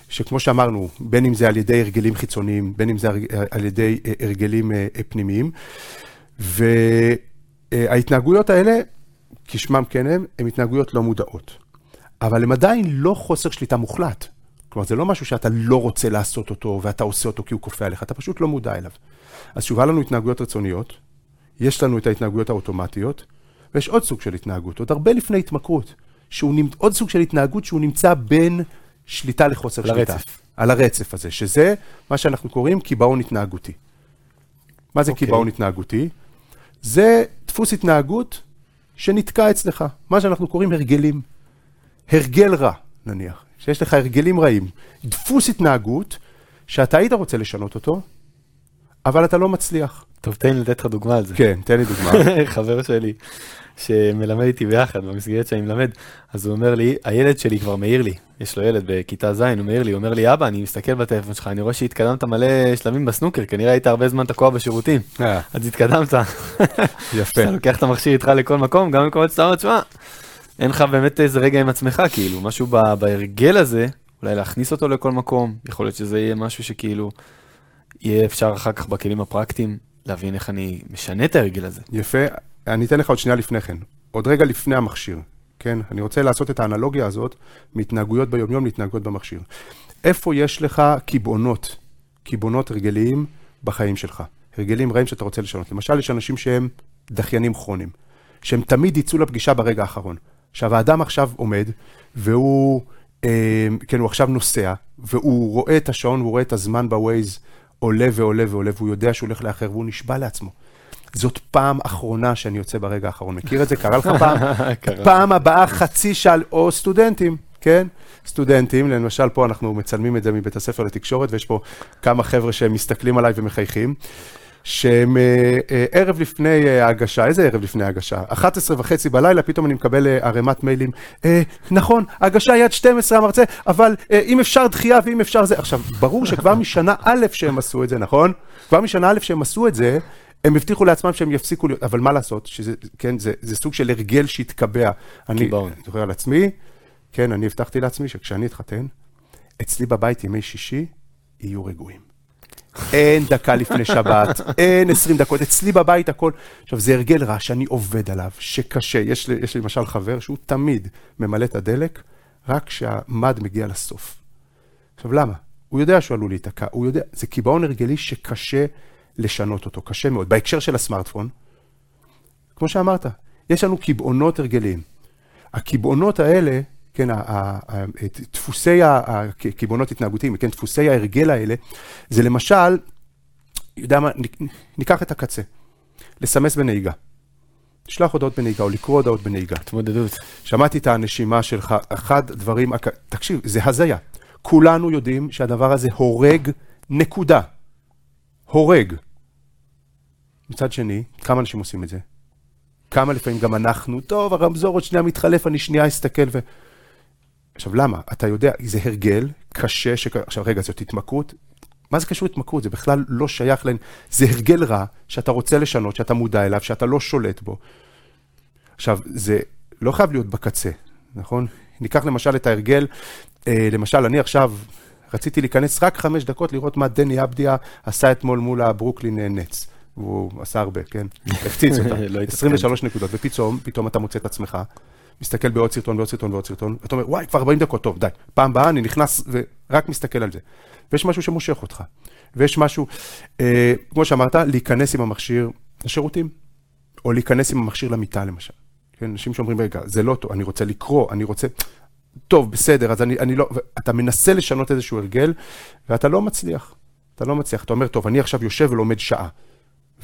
שכמו שאמרנו, בין אם זה על ידי הרגלים חיצוניים, בין אם זה על ידי אה, הרגלים אה, פנימיים, וההתנהגויות האלה, כשמם כן הם, הן התנהגויות לא מודעות. אבל הם עדיין לא חוסר שליטה מוחלט. כלומר, זה לא משהו שאתה לא רוצה לעשות אותו ואתה עושה אותו כי הוא כופה עליך, אתה פשוט לא מודע אליו. אז שוב, היה לנו התנהגויות רצוניות, יש לנו את ההתנהגויות האוטומטיות, ויש עוד סוג של התנהגות, עוד הרבה לפני התמכרות, שהוא נמצ... עוד סוג של התנהגות שהוא נמצא בין שליטה לחוסר לרצף. שליטה. על הרצף הזה, שזה מה שאנחנו קוראים קיבעון התנהגותי. מה זה okay. אוקיי. קיבעון התנהגותי? זה דפוס התנהגות שנתקע אצלך, מה שאנחנו קוראים הרגלים. הרגל רע, נניח, שיש לך הרגלים רעים, דפוס התנהגות שאתה היית רוצה לשנות אותו, אבל אתה לא מצליח. טוב, תן לי לתת לך דוגמה על זה. כן, תן לי דוגמה. חבר שלי, שמלמד איתי ביחד במסגרת שאני מלמד, אז הוא אומר לי, הילד שלי כבר מעיר לי, יש לו ילד בכיתה ז', הוא מעיר לי, הוא אומר לי, אבא, אני מסתכל בטלפון שלך, אני רואה שהתקדמת מלא שלבים בסנוקר, כנראה היית הרבה זמן תקוע בשירותים. אה. אז התקדמת. יפה. אתה לוקח את המכשיר איתך לכל מקום, גם במקומות שאתה אומר, תשמע, אין לך באמת איזה רגע עם עצמך, כאילו, משהו בהרגל הזה, אולי להכניס אותו לכל מקום, יכול להיות שזה יהיה משהו שכאילו, יהיה אפשר אחר כך בכלים הפרקטיים להבין איך אני משנה את ההרגל הזה. יפה, אני אתן לך עוד שנייה לפני כן, עוד רגע לפני המכשיר, כן? אני רוצה לעשות את האנלוגיה הזאת מהתנהגויות ביומיום להתנהגויות במכשיר. איפה יש לך קיבעונות, קיבעונות הרגליים בחיים שלך? הרגלים רעים שאתה רוצה לשנות. למשל, יש אנשים שהם דחיינים כרוניים, שהם תמיד יצאו לפגישה ברגע האחרון. עכשיו, האדם עכשיו עומד, והוא, אה, כן, הוא עכשיו נוסע, והוא רואה את השעון, הוא רואה את הזמן בווייז עולה ועולה ועולה, והוא יודע שהוא הולך לאחר, והוא נשבע לעצמו. זאת פעם אחרונה שאני יוצא ברגע האחרון. מכיר את זה? קרה לך פעם? פעם הבאה חצי שעה, או סטודנטים, כן? סטודנטים, למשל פה אנחנו מצלמים את זה מבית הספר לתקשורת, ויש פה כמה חבר'ה שהם מסתכלים עליי ומחייכים. שהם אה, אה, ערב לפני אה, ההגשה, איזה ערב לפני ההגשה? 11 וחצי בלילה, פתאום אני מקבל ערימת מיילים. נכון, ההגשה היא עד 12 המרצה, אבל אם אפשר דחייה ואם אפשר זה. עכשיו, ברור שכבר משנה א' שהם עשו את זה, נכון? כבר משנה א' שהם עשו את זה, הם הבטיחו לעצמם שהם יפסיקו להיות, אבל מה לעשות, שזה, כן, זה, זה סוג של הרגל שהתקבע. אני זוכר על עצמי, כן, אני הבטחתי לעצמי שכשאני אתחתן, אצלי בבית ימי שישי יהיו רגועים. אין דקה לפני שבת, אין 20 דקות, אצלי בבית הכל. עכשיו, זה הרגל רע שאני עובד עליו, שקשה. יש לי, יש לי למשל חבר שהוא תמיד ממלא את הדלק, רק כשהמד מגיע לסוף. עכשיו, למה? הוא יודע שהוא עלול להיתקע, הוא יודע, זה קיבעון הרגלי שקשה לשנות אותו, קשה מאוד. בהקשר של הסמארטפון, כמו שאמרת, יש לנו קיבעונות הרגליים. הקיבעונות האלה, כן, דפוסי הקיבעונות התנהגותיים, כן, דפוסי ההרגל האלה, זה למשל, יודע מה, ניקח את הקצה, לסמס בנהיגה. לשלוח הודעות בנהיגה או לקרוא הודעות בנהיגה. התמודדות. שמעתי את הנשימה שלך, אחד הדברים, תקשיב, זה הזיה. כולנו יודעים שהדבר הזה הורג, נקודה. הורג. מצד שני, כמה אנשים עושים את זה? כמה לפעמים גם אנחנו, טוב, הרמזור עוד שנייה מתחלף, אני שנייה אסתכל ו... עכשיו, למה? אתה יודע, זה הרגל קשה, ש... עכשיו, רגע, זאת התמכרות? מה זה קשור להתמכרות? זה בכלל לא שייך להם. זה הרגל רע שאתה רוצה לשנות, שאתה מודע אליו, שאתה לא שולט בו. עכשיו, זה לא חייב להיות בקצה, נכון? ניקח למשל את ההרגל, אה, למשל, אני עכשיו רציתי להיכנס רק חמש דקות לראות מה דני אבדיה עשה אתמול מול הברוקלין נץ. הוא עשה הרבה, כן? הפציץ אותה. 23 לא נקודות, ופתאום, פתאום אתה מוצא את עצמך, מסתכל בעוד סרטון ועוד סרטון ועוד סרטון, ואתה אומר, וואי, כבר 40 דקות, טוב, די. פעם הבאה אני נכנס ורק מסתכל על זה. ויש משהו שמושך אותך. ויש משהו, אה, כמו שאמרת, להיכנס עם המכשיר לשירותים, או להיכנס עם המכשיר למיטה למשל. כן, אנשים שאומרים, רגע, זה לא טוב, אני רוצה לקרוא, אני רוצה... טוב, בסדר, אז אני, אני לא... אתה מנסה לשנות איזשהו הרגל, ואתה לא מצליח. אתה לא מצליח. אתה אומר, טוב, אני עכשיו יושב ולומד שעה,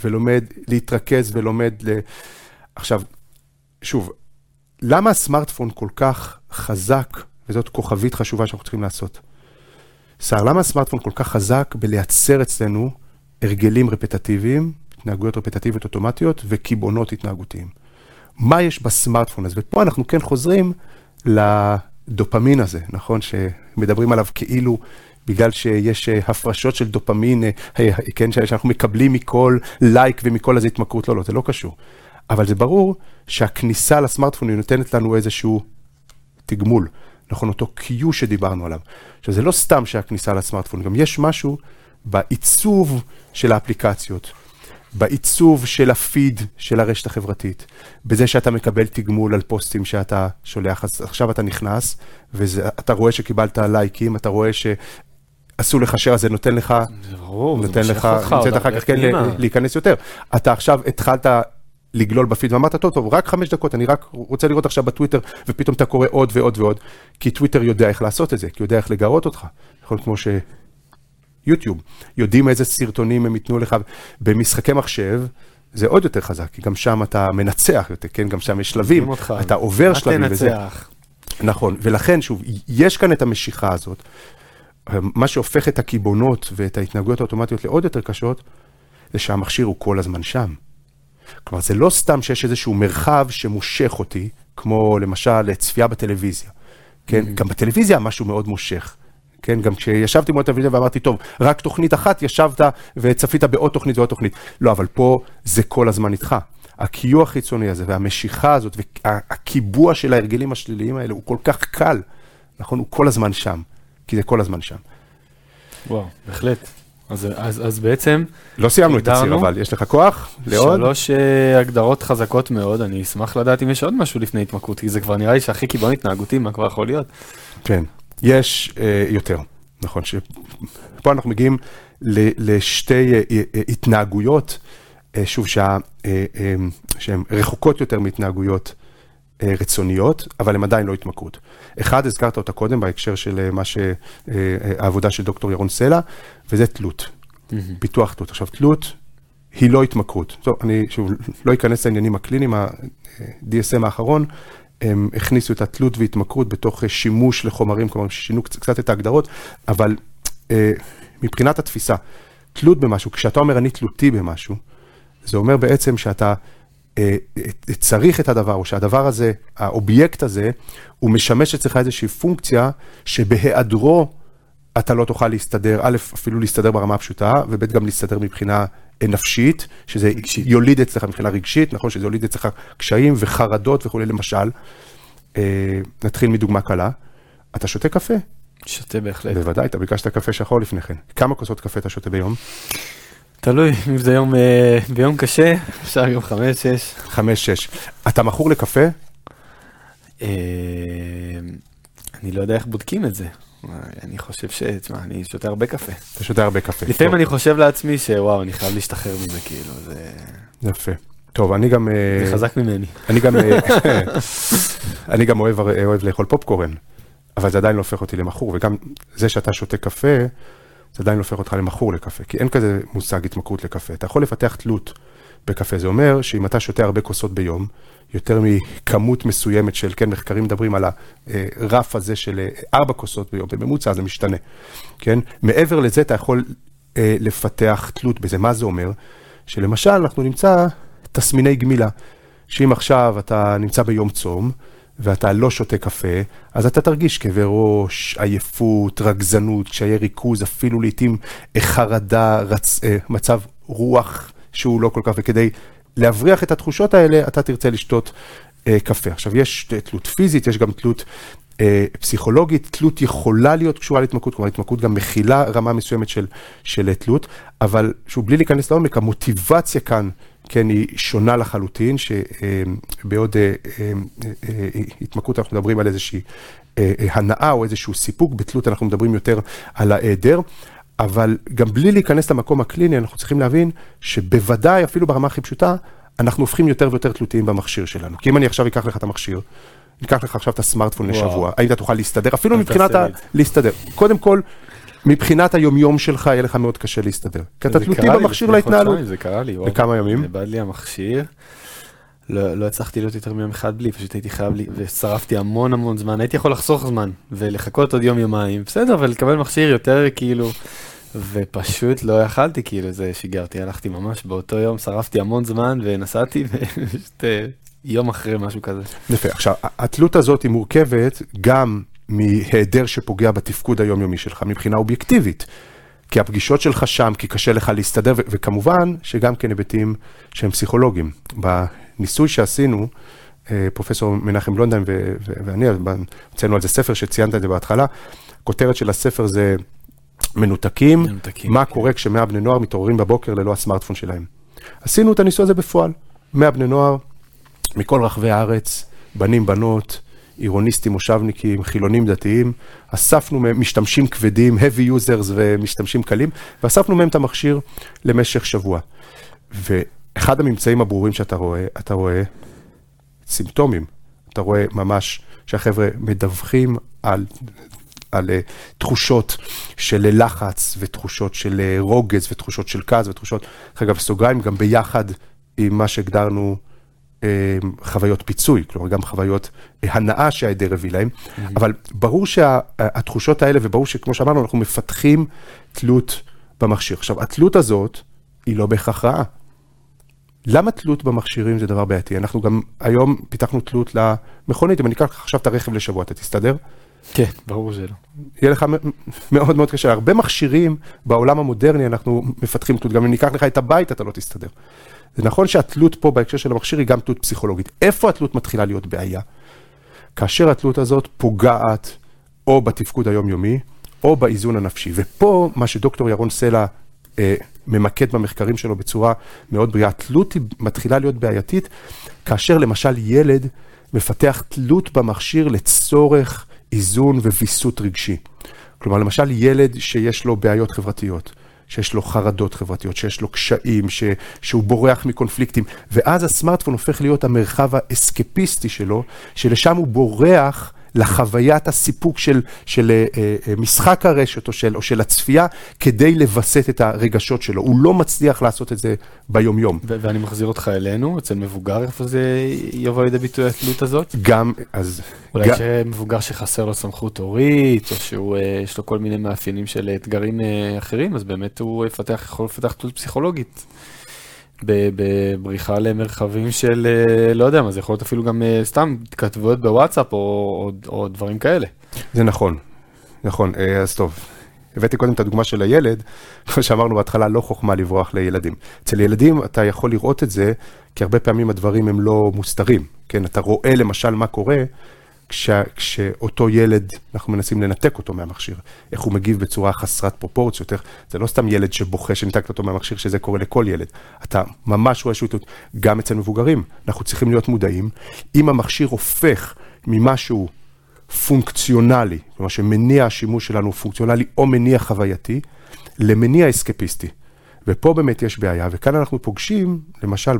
ולומד להתרכז ולומד ל... עכשיו, שוב, למה הסמארטפון כל כך חזק, וזאת כוכבית חשובה שאנחנו צריכים לעשות? סער, למה הסמארטפון כל כך חזק בלייצר אצלנו הרגלים רפטטיביים, התנהגויות רפטטיביות אוטומטיות וקיבעונות התנהגותיים? מה יש בסמארטפון הזה? ופה אנחנו כן חוזרים לדופמין הזה, נכון? שמדברים עליו כאילו בגלל שיש אה, הפרשות של דופמין, אה, כן, שאנחנו מקבלים מכל לייק ומכל איזה התמכרות, לא, לא, זה לא קשור. אבל זה ברור שהכניסה לסמארטפון היא נותנת לנו איזשהו תגמול. נכון, אותו Q שדיברנו עליו. עכשיו, זה לא סתם שהכניסה לסמארטפון, גם יש משהו בעיצוב של האפליקציות, בעיצוב של הפיד של הרשת החברתית, בזה שאתה מקבל תגמול על פוסטים שאתה שולח, אז עכשיו אתה נכנס, ואתה רואה שקיבלת לייקים, אתה רואה ש... עשו לך share, זה נותן לך, זה ברור, נותן לך, נותן אחר כך כן להיכנס יותר. אתה עכשיו התחלת לגלול בפיד, ואמרת, טוב, טוב, רק חמש דקות, אני רק רוצה לראות עכשיו בטוויטר, ופתאום אתה קורא עוד ועוד ועוד, כי טוויטר יודע איך לעשות את זה, כי יודע איך לגרות אותך. יכול כמו ש... יוטיוב, יודעים איזה סרטונים הם ייתנו לך במשחקי מחשב. זה עוד יותר חזק, כי גם שם אתה מנצח יותר, כן? גם שם יש שלבים, אתה עובר שלבים. וזה. תנצח. נכון, ולכן, שוב, יש כאן את המשיכה הזאת. מה שהופך את הקיבעונות ואת ההתנהגויות האוטומטיות לעוד יותר קשות, זה שהמכשיר הוא כל הזמן שם. כלומר, זה לא סתם שיש איזשהו מרחב שמושך אותי, כמו למשל צפייה בטלוויזיה. כן, mm-hmm. גם בטלוויזיה משהו מאוד מושך. כן, גם כשישבתי מול הטלוויזיה ואמרתי, טוב, רק תוכנית אחת, ישבת וצפית בעוד תוכנית ועוד תוכנית. לא, אבל פה זה כל הזמן איתך. הקיוע החיצוני הזה והמשיכה הזאת והקיבוע של ההרגלים השליליים האלה הוא כל כך קל, נכון? הוא כל הזמן שם, כי זה כל הזמן שם. וואו, בהחלט. אז, אז, אז בעצם... לא סיימנו את הציר, אבל יש לך כוח לעוד? שלוש uh, הגדרות חזקות מאוד, אני אשמח לדעת אם יש עוד משהו לפני התמכרות, כי זה כבר נראה לי שהכי קיבעון התנהגותי, מה כבר יכול להיות? כן, יש uh, יותר, נכון, שפה אנחנו מגיעים ל, לשתי uh, uh, התנהגויות, uh, שוב, שה, uh, uh, שהן רחוקות יותר מהתנהגויות רצוניות, אבל הן עדיין לא התמכרות. אחד, הזכרת אותה קודם בהקשר של מה ש... העבודה של דוקטור ירון סלע, וזה תלות. פיתוח תלות. עכשיו, תלות היא לא התמכרות. טוב, אני שוב לא אכנס לעניינים הקליניים, ה-DSM האחרון, הם הכניסו את התלות והתמכרות בתוך שימוש לחומרים, כלומר שינו קצת את ההגדרות, אבל אה, מבחינת התפיסה, תלות במשהו, כשאתה אומר אני תלותי במשהו, זה אומר בעצם שאתה אה, אה, צריך את הדבר, או שהדבר הזה, האובייקט הזה, הוא משמש אצלך איזושהי פונקציה שבהיעדרו אתה לא תוכל להסתדר, א', אפילו להסתדר ברמה הפשוטה, וב', גם להסתדר מבחינה נפשית, שזה רגשית. יוליד אצלך מבחינה רגשית, נכון? שזה יוליד אצלך קשיים וחרדות וכולי, למשל. אה, נתחיל מדוגמה קלה, אתה שותה קפה. שותה בהחלט. בוודאי, אתה ביקשת קפה שחור לפני כן. כמה כוסות קפה אתה שותה ביום? תלוי, אם זה יום, אה, ביום קשה, אפשר גם חמש, שש. חמש, שש. אתה מכור לקפה? אה, אני לא יודע איך בודקים את זה. אני חושב ש... תשמע, אני שותה הרבה קפה. אתה שותה הרבה קפה. לפעמים אני חושב לעצמי שוואו, אני חייב להשתחרר מזה, כאילו, זה יפה. טוב, אני גם... אה, זה חזק ממני. אני גם, אני גם אוהב, אוהב לאכול פופקורן, אבל זה עדיין לא הופך אותי למכור, וגם זה שאתה שותה קפה, זה עדיין לא הופך אותך למכור לקפה, כי אין כזה מושג התמכרות לקפה. אתה יכול לפתח תלות בקפה, זה אומר שאם אתה שותה הרבה כוסות ביום, יותר מכמות מסוימת של, כן, מחקרים מדברים על הרף הזה של ארבע כוסות ביום, בממוצע זה משתנה, כן? מעבר לזה אתה יכול אה, לפתח תלות בזה. מה זה אומר? שלמשל אנחנו נמצא תסמיני גמילה, שאם עכשיו אתה נמצא ביום צום, ואתה לא שותה קפה, אז אתה תרגיש כאבי ראש, עייפות, רגזנות, קשיי ריכוז, אפילו לעיתים חרדה, רצ... אה, מצב רוח שהוא לא כל כך, וכדי להבריח את התחושות האלה, אתה תרצה לשתות אה, קפה. עכשיו, יש תלות פיזית, יש גם תלות פסיכולוגית, תלות יכולה להיות קשורה להתמכרות, כלומר התמכרות גם מכילה רמה מסוימת של, של תלות, אבל שוב, בלי להיכנס לעומק, המוטיבציה כאן, כן, היא שונה לחלוטין, שבעוד אה, אה, אה, התמכרות אנחנו מדברים על איזושהי אה, אה, הנאה או איזשהו סיפוק, בתלות אנחנו מדברים יותר על ההיעדר. אבל גם בלי להיכנס למקום הקליני, אנחנו צריכים להבין שבוודאי, אפילו ברמה הכי פשוטה, אנחנו הופכים יותר ויותר תלותיים במכשיר שלנו. כי אם אני עכשיו אקח לך את המכשיר, ניקח לך עכשיו את הסמארטפון וואו. לשבוע, האם אתה תוכל להסתדר? אפילו מבחינת ה... להסתדר. קודם כל, מבחינת היומיום שלך, יהיה לך מאוד קשה להסתדר. כי אתה תלותי במכשיר להתנהלות. זה קרה לי, וואו. לכמה ימים? איבד לי המכשיר. לא, לא הצלחתי להיות יותר מיום אחד בלי, פשוט הייתי חייב לי, ושרפתי המון המון זמן, הייתי יכול לחסוך זמן, ולחכות עוד יום יומיים, בסדר, ולקבל מכשיר יותר כאילו, ופשוט לא יכלתי, כאילו, זה שיגע אותי, הלכתי ממש באותו יום, שרפתי המון זמן, ונסעתי, ופשוט אה, יום אחרי משהו כזה. יפה. עכשיו, התלות הזאת היא מורכבת גם מהיעדר שפוגע בתפקוד היומיומי שלך מבחינה אובייקטיבית. כי הפגישות שלך שם, כי קשה לך להסתדר, ו- וכמובן שגם כן היבטים שהם פסיכולוגיים. בניסוי שעשינו, אה, פרופסור מנחם בלונדהיים ו- ו- ואני, הוצאנו על זה ספר שציינת את זה בהתחלה, הכותרת של הספר זה מנותקים, מנותקים, מה כן. קורה כשמאה בני נוער מתעוררים בבוקר ללא הסמארטפון שלהם. עשינו את הניסוי הזה בפועל, 100 בני נוער מכל רחבי הארץ, בנים, בנות, עירוניסטים, מושבניקים, חילונים, דתיים, אספנו מהם משתמשים כבדים, heavy users ומשתמשים קלים, ואספנו מהם את המכשיר למשך שבוע. ואחד הממצאים הברורים שאתה רואה, אתה רואה סימפטומים. אתה רואה ממש שהחבר'ה מדווחים על, על uh, תחושות של לחץ ותחושות של uh, רוגז ותחושות של כעס ותחושות, דרך אגב, סוגריים, גם ביחד עם מה שהגדרנו חוויות פיצוי, כלומר גם חוויות אה, הנאה שההיעדר הביא להם, אבל ברור שהתחושות האלה, וברור שכמו שאמרנו, אנחנו מפתחים תלות במכשיר. עכשיו, התלות הזאת היא לא בהכרח רעה. למה תלות במכשירים זה דבר בעייתי? אנחנו גם היום פיתחנו תלות למכונית, אם אני אקח עכשיו את הרכב לשבוע, אתה תסתדר? כן, ברור שלא. יהיה לך מאוד מאוד קשה. הרבה מכשירים בעולם המודרני אנחנו מפתחים תלות, גם אם ניקח לך את הבית אתה לא תסתדר. זה נכון שהתלות פה בהקשר של המכשיר היא גם תלות פסיכולוגית. איפה התלות מתחילה להיות בעיה? כאשר התלות הזאת פוגעת או בתפקוד היומיומי או באיזון הנפשי. ופה מה שדוקטור ירון סלע אה, ממקד במחקרים שלו בצורה מאוד בריאה, התלות מתחילה להיות בעייתית כאשר למשל ילד מפתח תלות במכשיר לצורך איזון וויסות רגשי. כלומר, למשל ילד שיש לו בעיות חברתיות, שיש לו חרדות חברתיות, שיש לו קשיים, ש, שהוא בורח מקונפליקטים, ואז הסמארטפון הופך להיות המרחב האסקפיסטי שלו, שלשם הוא בורח לחוויית הסיפוק של, של אה, אה, משחק הרשת או של, או של הצפייה, כדי לווסת את הרגשות שלו. הוא לא מצליח לעשות את זה ביומיום. ו- ואני מחזיר אותך אלינו, אצל מבוגר, איפה זה יבוא לידי ביטוי התלות הזאת? גם, אז... אולי גם- שמבוגר שחסר לו סמכות הורית, או שהוא, יש לו כל מיני מאפיינים של אתגרים אחרים, אז באמת הוא יפתח, יכול לפתח תלות פסיכולוגית. בבריחה למרחבים של, אה, לא יודע מה, זה יכול להיות אפילו גם אה, סתם התכתבויות בוואטסאפ או, או, או דברים כאלה. זה נכון, נכון, אה, אז טוב. הבאתי קודם את הדוגמה של הילד, כמו שאמרנו בהתחלה, לא חוכמה לברוח לילדים. אצל ילדים אתה יכול לראות את זה, כי הרבה פעמים הדברים הם לא מוסתרים, כן? אתה רואה למשל מה קורה כש, כשאותו ילד, אנחנו מנסים לנתק אותו מהמכשיר, איך הוא מגיב בצורה חסרת פרופורציות, איך, זה לא סתם ילד שבוכה שניתקת אותו מהמכשיר, שזה קורה לכל ילד. אתה ממש רואה שהוא, גם אצל מבוגרים, אנחנו צריכים להיות מודעים, אם המכשיר הופך ממשהו פונקציונלי, כלומר שמניע השימוש שלנו הוא פונקציונלי או מניע חווייתי, למניע אסקפיסטי. ופה באמת יש בעיה, וכאן אנחנו פוגשים, למשל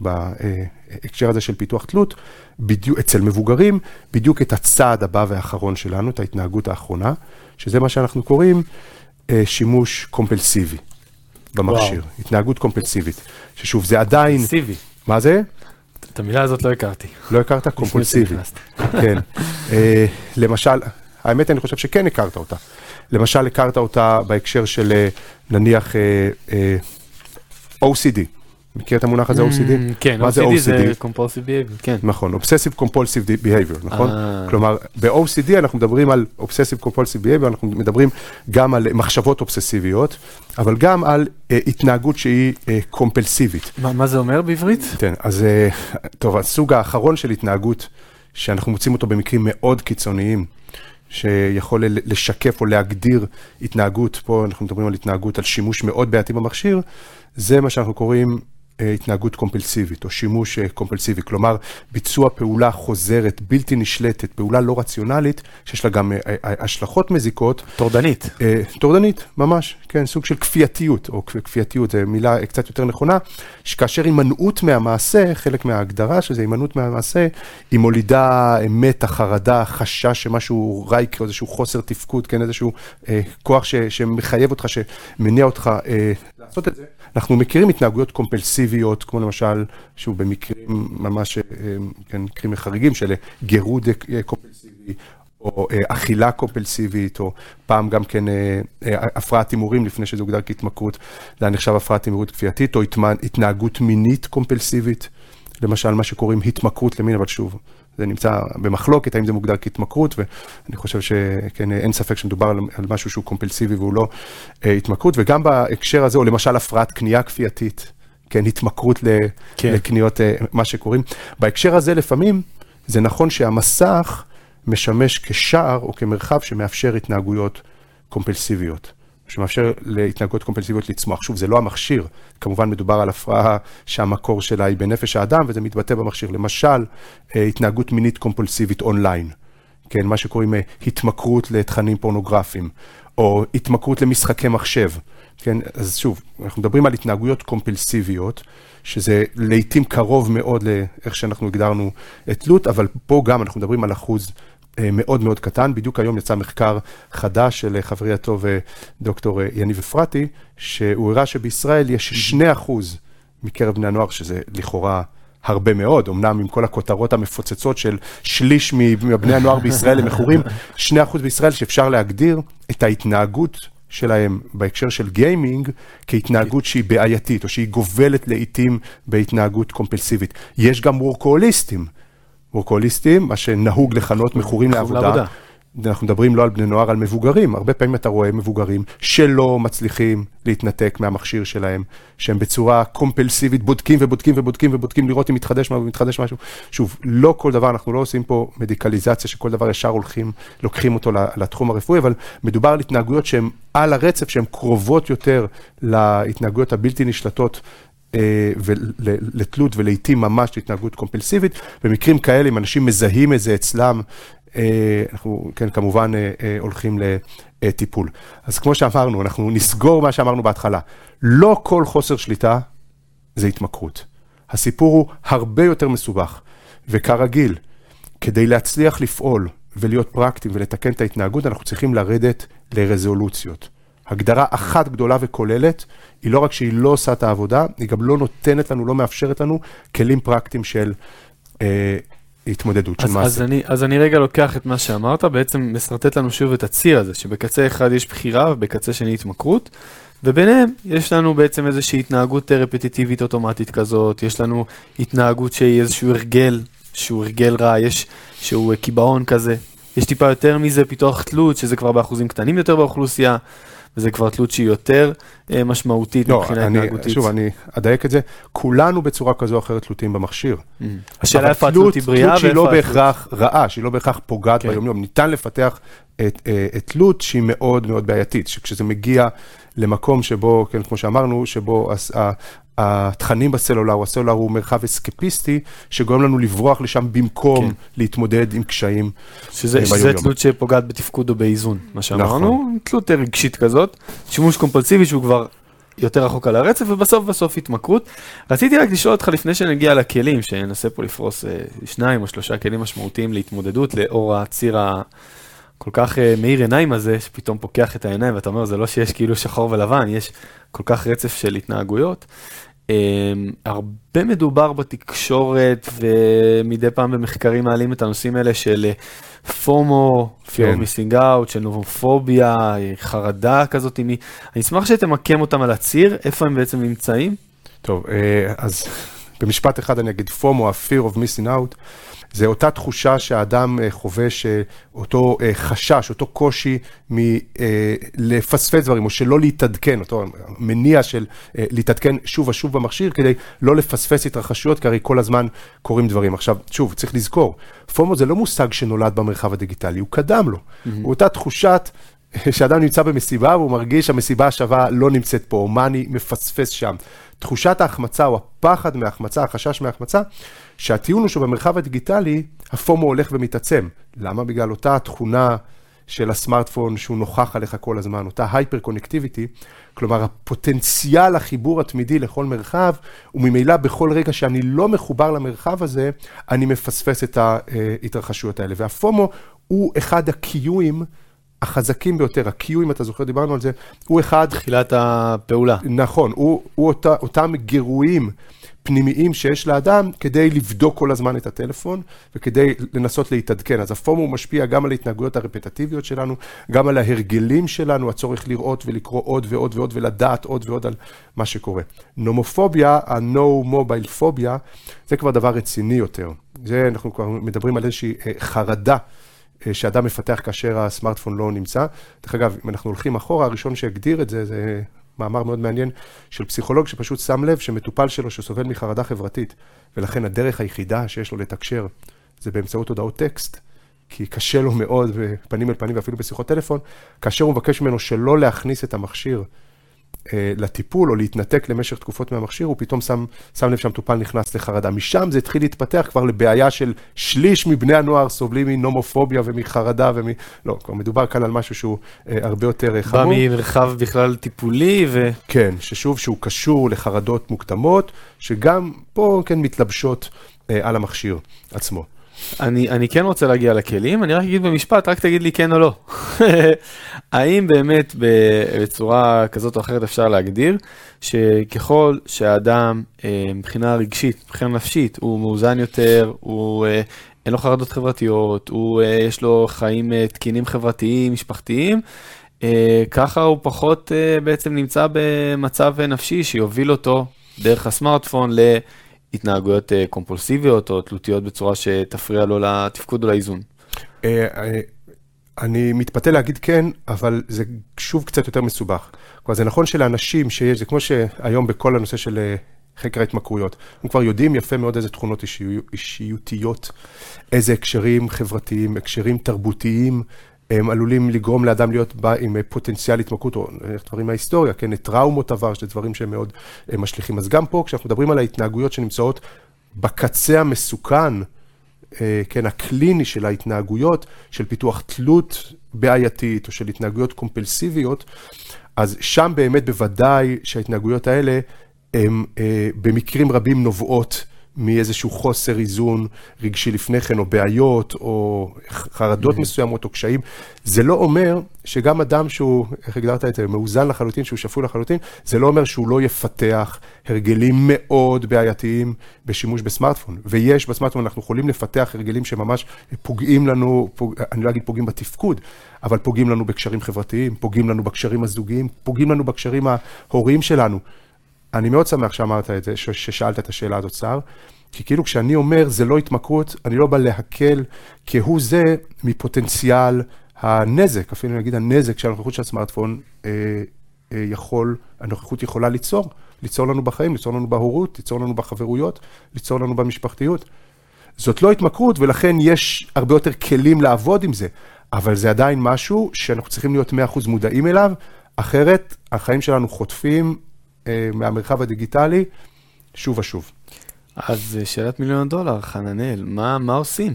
בהקשר הזה של פיתוח תלות, בדיוק, אצל מבוגרים, בדיוק את הצעד הבא והאחרון שלנו, את ההתנהגות האחרונה, שזה מה שאנחנו קוראים אה, שימוש קומפלסיבי במכשיר, וואו. התנהגות קומפלסיבית, ששוב, זה עדיין... קומפלסיבי. מה זה? את המילה הזאת לא הכרתי. לא הכרת? קומפולסיבי. כן. אה, למשל, האמת, אני חושב שכן הכרת אותה. למשל, הכרת אותה בהקשר של אה, נניח אה, OCD. מכיר את המונח הזה OCD? Mm, כן, מה זה OCD? זה Compulsive Behavior, כן. נכון, Obsessive Compulsive Behavior, נכון? אה. כלומר, ב-OCD אנחנו מדברים על Obsessive Compulsive Behavior, אנחנו מדברים גם על מחשבות אובססיביות, אבל גם על uh, התנהגות שהיא uh, קומפלסיבית. מה, מה זה אומר בעברית? כן, אז uh, טוב, הסוג האחרון של התנהגות, שאנחנו מוצאים אותו במקרים מאוד קיצוניים, שיכול לשקף או להגדיר התנהגות, פה אנחנו מדברים על התנהגות, על שימוש מאוד בעייתי במכשיר, זה מה שאנחנו קוראים התנהגות קומפלסיבית או שימוש אה, קומפלסיבי, כלומר ביצוע פעולה חוזרת, בלתי נשלטת, פעולה לא רציונלית, שיש לה גם אה, השלכות מזיקות. טורדנית. טורדנית, ממש, כן, סוג של כפייתיות, או כפייתיות, זו מילה קצת יותר נכונה, שכאשר הימנעות מהמעשה, חלק מההגדרה של זה, הימנעות מהמעשה, היא מולידה מתח, חרדה, חשש שמשהו רע יקרה, איזשהו חוסר תפקוד, כן, איזשהו אה, כוח ש, שמחייב אותך, שמניע אותך אה, לעשות את זה. אנחנו מכירים התנהגויות קומפלסיביות, כמו למשל, שוב, במקרים ממש, אה, כן, מקרים חריגים של גירוד אה, קומפלסיבי, או אה, אכילה קומפלסיבית, או פעם גם כן הפרעת הימורים לפני שזה הוגדר כהתמכרות, זה היה נחשב הפרעת הימורות כפייתית, או התנהגות מינית קומפלסיבית, למשל מה שקוראים התמכרות למין, אבל שוב, זה נמצא במחלוקת, האם זה מוגדר כהתמכרות, ואני חושב שכן, אין ספק שמדובר על, על משהו שהוא קומפלסיבי והוא לא אה, התמכרות, וגם בהקשר הזה, או למשל הפרעת קנייה כפייתית, כן, התמכרות כן. לקניות, אה, מה שקוראים. בהקשר הזה לפעמים, זה נכון שהמסך משמש כשער או כמרחב שמאפשר התנהגויות קומפלסיביות. שמאפשר להתנהגות קומפלסיביות לצמוח. שוב, זה לא המכשיר, כמובן מדובר על הפרעה שהמקור שלה היא בנפש האדם, וזה מתבטא במכשיר. למשל, אה, התנהגות מינית קומפולסיבית אונליין, כן, מה שקוראים אה, התמכרות לתכנים פורנוגרפיים, או התמכרות למשחקי מחשב, כן, אז שוב, אנחנו מדברים על התנהגויות קומפלסיביות, שזה לעיתים קרוב מאוד לאיך שאנחנו הגדרנו את תלות, אבל פה גם אנחנו מדברים על אחוז מאוד מאוד קטן. בדיוק היום יצא מחקר חדש של חברי הטוב אה, דוקטור אה, יניב אפרתי, שהוא הראה שבישראל יש 2% מקרב בני הנוער, שזה לכאורה הרבה מאוד, אמנם עם כל הכותרות המפוצצות של שליש מבני הנוער בישראל הם מכורים, 2% בישראל שאפשר להגדיר את ההתנהגות שלהם בהקשר של גיימינג כהתנהגות שהיא בעייתית, או שהיא גובלת לעיתים בהתנהגות קומפלסיבית. יש גם וורקוהוליסטים. וורקוליסטים, מה שנהוג לכנות מכורים לעבודה. לעבודה. אנחנו מדברים לא על בני נוער, על מבוגרים. הרבה פעמים אתה רואה מבוגרים שלא מצליחים להתנתק מהמכשיר שלהם, שהם בצורה קומפלסיבית בודקים ובודקים ובודקים ובודקים לראות אם מתחדש משהו ומתחדש משהו. שוב, לא כל דבר, אנחנו לא עושים פה מדיקליזציה שכל דבר ישר הולכים, לוקחים אותו לתחום הרפואי, אבל מדובר על התנהגויות שהן על הרצף, שהן קרובות יותר להתנהגויות הבלתי נשלטות אה, ולתלות ולעיתים ממש להתנהגות קומפלסיבית. במקרים כאלה, אם אנשים מזהים את זה אצלם, אה, אנחנו כן, כמובן אה, הולכים לטיפול. אז כמו שאמרנו, אנחנו נסגור מה שאמרנו בהתחלה. לא כל חוסר שליטה זה התמכרות. הסיפור הוא הרבה יותר מסובך, וכרגיל, כדי להצליח לפעול ולהיות פרקטיים ולתקן את ההתנהגות, אנחנו צריכים לרדת לרזולוציות. הגדרה אחת גדולה וכוללת, היא לא רק שהיא לא עושה את העבודה, היא גם לא נותנת לנו, לא מאפשרת לנו כלים פרקטיים של אה, התמודדות, של מעשה. אז אני, אז אני רגע לוקח את מה שאמרת, בעצם משרטט לנו שוב את הציר הזה, שבקצה אחד יש בחירה ובקצה שני התמכרות. וביניהם יש לנו בעצם איזושהי התנהגות רפטיטיבית אוטומטית כזאת, יש לנו התנהגות שהיא איזשהו הרגל, שהוא הרגל רע, יש שהוא קיבעון כזה, יש טיפה יותר מזה פיתוח תלות, שזה כבר באחוזים קטנים יותר באוכלוסייה. וזה כבר תלות שהיא יותר אה, משמעותית לא, מבחינה אני, התנהגותית. שוב, אני אדייק את זה, כולנו בצורה כזו או אחרת תלותים במכשיר. Mm. השאלה איפה התלות היא בריאה ואיפה... תלות שהיא לא בהכרח רעה, שהיא לא בהכרח פוגעת כן. ביומיום. ניתן לפתח אה, את תלות שהיא מאוד מאוד בעייתית, שכשזה מגיע למקום שבו, כן, כמו שאמרנו, שבו התכנים בסלולר, הסלולר הוא מרחב אסקפיסטי, שגורם לנו לברוח לשם במקום כן. להתמודד עם קשיים. שזה, שזה תלות שפוגעת בתפקוד או באיזון, מה שאמרנו, נכון. תלות רגשית כזאת, שימוש קומפולסיבי שהוא כבר יותר רחוק על הרצף, ובסוף בסוף התמכרות. רציתי רק לשאול אותך לפני שנגיע לכלים, שננסה פה לפרוס אה, שניים או שלושה כלים משמעותיים להתמודדות לאור הציר ה... כל כך uh, מאיר עיניים הזה, שפתאום פוקח את העיניים, ואתה אומר, זה לא שיש כאילו שחור ולבן, יש כל כך רצף של התנהגויות. Um, הרבה מדובר בתקשורת, ומדי פעם במחקרים מעלים את הנושאים האלה של פומו, fear כן. of missing out, של נובופוביה, חרדה כזאת. אני אשמח שתמקם אותם על הציר, איפה הם בעצם נמצאים. טוב, אה, אז במשפט אחד אני אגיד פומו, ה-fear of missing out. זה אותה תחושה שהאדם אה, חווה, אותו אה, חשש, אותו קושי מלפספס אה, דברים, או שלא להתעדכן, אותו מניע של להתעדכן שוב ושוב במכשיר, כדי לא לפספס התרחשויות, כי הרי כל הזמן קורים דברים. עכשיו, שוב, צריך לזכור, פומו זה לא מושג שנולד במרחב הדיגיטלי, הוא קדם לו. Mm-hmm. הוא אותה תחושת... שאדם נמצא במסיבה והוא מרגיש שהמסיבה השווה לא נמצאת פה, או מה אני מפספס שם. תחושת ההחמצה או הפחד מההחמצה, החשש מההחמצה, שהטיעון הוא שבמרחב הדיגיטלי הפומו הולך ומתעצם. למה? בגלל אותה תכונה של הסמארטפון שהוא נוכח עליך כל הזמן, אותה הייפר קונקטיביטי, כלומר הפוטנציאל החיבור התמידי לכל מרחב, וממילא בכל רגע שאני לא מחובר למרחב הזה, אני מפספס את ההתרחשויות האלה. והפומו הוא אחד הקיואים החזקים ביותר, ה-Q, אם אתה זוכר, דיברנו על זה, הוא אחד... תחילת הפעולה. נכון, הוא, הוא אותה, אותם גירויים פנימיים שיש לאדם כדי לבדוק כל הזמן את הטלפון וכדי לנסות להתעדכן. אז הוא משפיע גם על ההתנהגויות הרפטטיביות שלנו, גם על ההרגלים שלנו, הצורך לראות ולקרוא עוד ועוד ועוד ולדעת עוד ועוד על מה שקורה. נומופוביה, ה-No Mobile Phobia, זה כבר דבר רציני יותר. זה, אנחנו כבר מדברים על איזושהי אה, חרדה. אה, שאדם מפתח כאשר הסמארטפון לא נמצא. דרך אגב, אם אנחנו הולכים אחורה, הראשון שהגדיר את זה, זה מאמר מאוד מעניין של פסיכולוג שפשוט שם לב שמטופל שלו שסובל מחרדה חברתית, ולכן הדרך היחידה שיש לו לתקשר זה באמצעות הודעות טקסט, כי קשה לו מאוד פנים אל פנים ואפילו בשיחות טלפון, כאשר הוא מבקש ממנו שלא להכניס את המכשיר לטיפול או להתנתק למשך תקופות מהמכשיר, הוא פתאום שם, שם לב שהמטופל נכנס לחרדה. משם זה התחיל להתפתח כבר לבעיה של שליש מבני הנוער סובלים מנומופוביה ומחרדה ומ... לא, כבר מדובר כאן על משהו שהוא אה, הרבה יותר אה, חמור. בא ממרחב בכלל טיפולי ו... כן, ששוב, שהוא קשור לחרדות מוקדמות, שגם פה כן מתלבשות אה, על המכשיר עצמו. אני, אני כן רוצה להגיע לכלים, אני רק אגיד במשפט, רק תגיד לי כן או לא. האם באמת בצורה כזאת או אחרת אפשר להגדיר שככל שהאדם אה, מבחינה רגשית, מבחינה נפשית, הוא מאוזן יותר, הוא אה, אין לו חרדות חברתיות, הוא, אה, יש לו חיים תקינים חברתיים, משפחתיים, ככה הוא פחות בעצם נמצא במצב נפשי שיוביל אותו דרך הסמארטפון ל... התנהגויות אה, קומפולסיביות או תלותיות בצורה שתפריע לו לתפקוד או לאיזון? אה, אה, אני מתפתה להגיד כן, אבל זה שוב קצת יותר מסובך. כלומר, זה נכון שלאנשים שיש, זה כמו שהיום בכל הנושא של חקר ההתמכרויות, הם כבר יודעים יפה מאוד איזה תכונות אישיותיות, איזה הקשרים חברתיים, הקשרים תרבותיים הם עלולים לגרום לאדם להיות בא עם פוטנציאל התמכרות, או דברים מההיסטוריה, כן, טראומות עבר, שזה דברים שהם מאוד אה, משליכים. אז גם פה, כשאנחנו מדברים על ההתנהגויות שנמצאות בקצה המסוכן, אה, כן, הקליני של ההתנהגויות, של פיתוח תלות בעייתית, או של התנהגויות קומפלסיביות, אז שם באמת בוודאי שההתנהגויות האלה, הן אה, במקרים רבים נובעות מאיזשהו חוסר איזון רגשי לפני כן, או בעיות, או חרדות mm-hmm. מסוימות, או קשיים. זה לא אומר שגם אדם שהוא, איך הגדרת את זה, מאוזן לחלוטין, שהוא שפוי לחלוטין, זה לא אומר שהוא לא יפתח הרגלים מאוד בעייתיים בשימוש בסמארטפון. ויש בסמארטפון, אנחנו יכולים לפתח הרגלים שממש פוגעים לנו, פוג, אני לא אגיד פוגעים בתפקוד, אבל פוגעים לנו בקשרים חברתיים, פוגעים לנו בקשרים הזוגיים, פוגעים לנו בקשרים ההוריים שלנו. אני מאוד שמח שאמרת את זה, ששאלת את השאלה הזאת, סער, כי כאילו כשאני אומר זה לא התמכרות, אני לא בא להקל כהוא זה מפוטנציאל הנזק, אפילו נגיד הנזק שהנוכחות של הסמארטפון אה, אה, יכול, הנוכחות יכולה ליצור, ליצור לנו בחיים, ליצור לנו בהורות, ליצור לנו בחברויות, ליצור לנו במשפחתיות. זאת לא התמכרות ולכן יש הרבה יותר כלים לעבוד עם זה, אבל זה עדיין משהו שאנחנו צריכים להיות 100% מודעים אליו, אחרת החיים שלנו חוטפים מהמרחב הדיגיטלי שוב ושוב. אז אה, שאלת מיליון הדולר, חננאל, מה, מה עושים?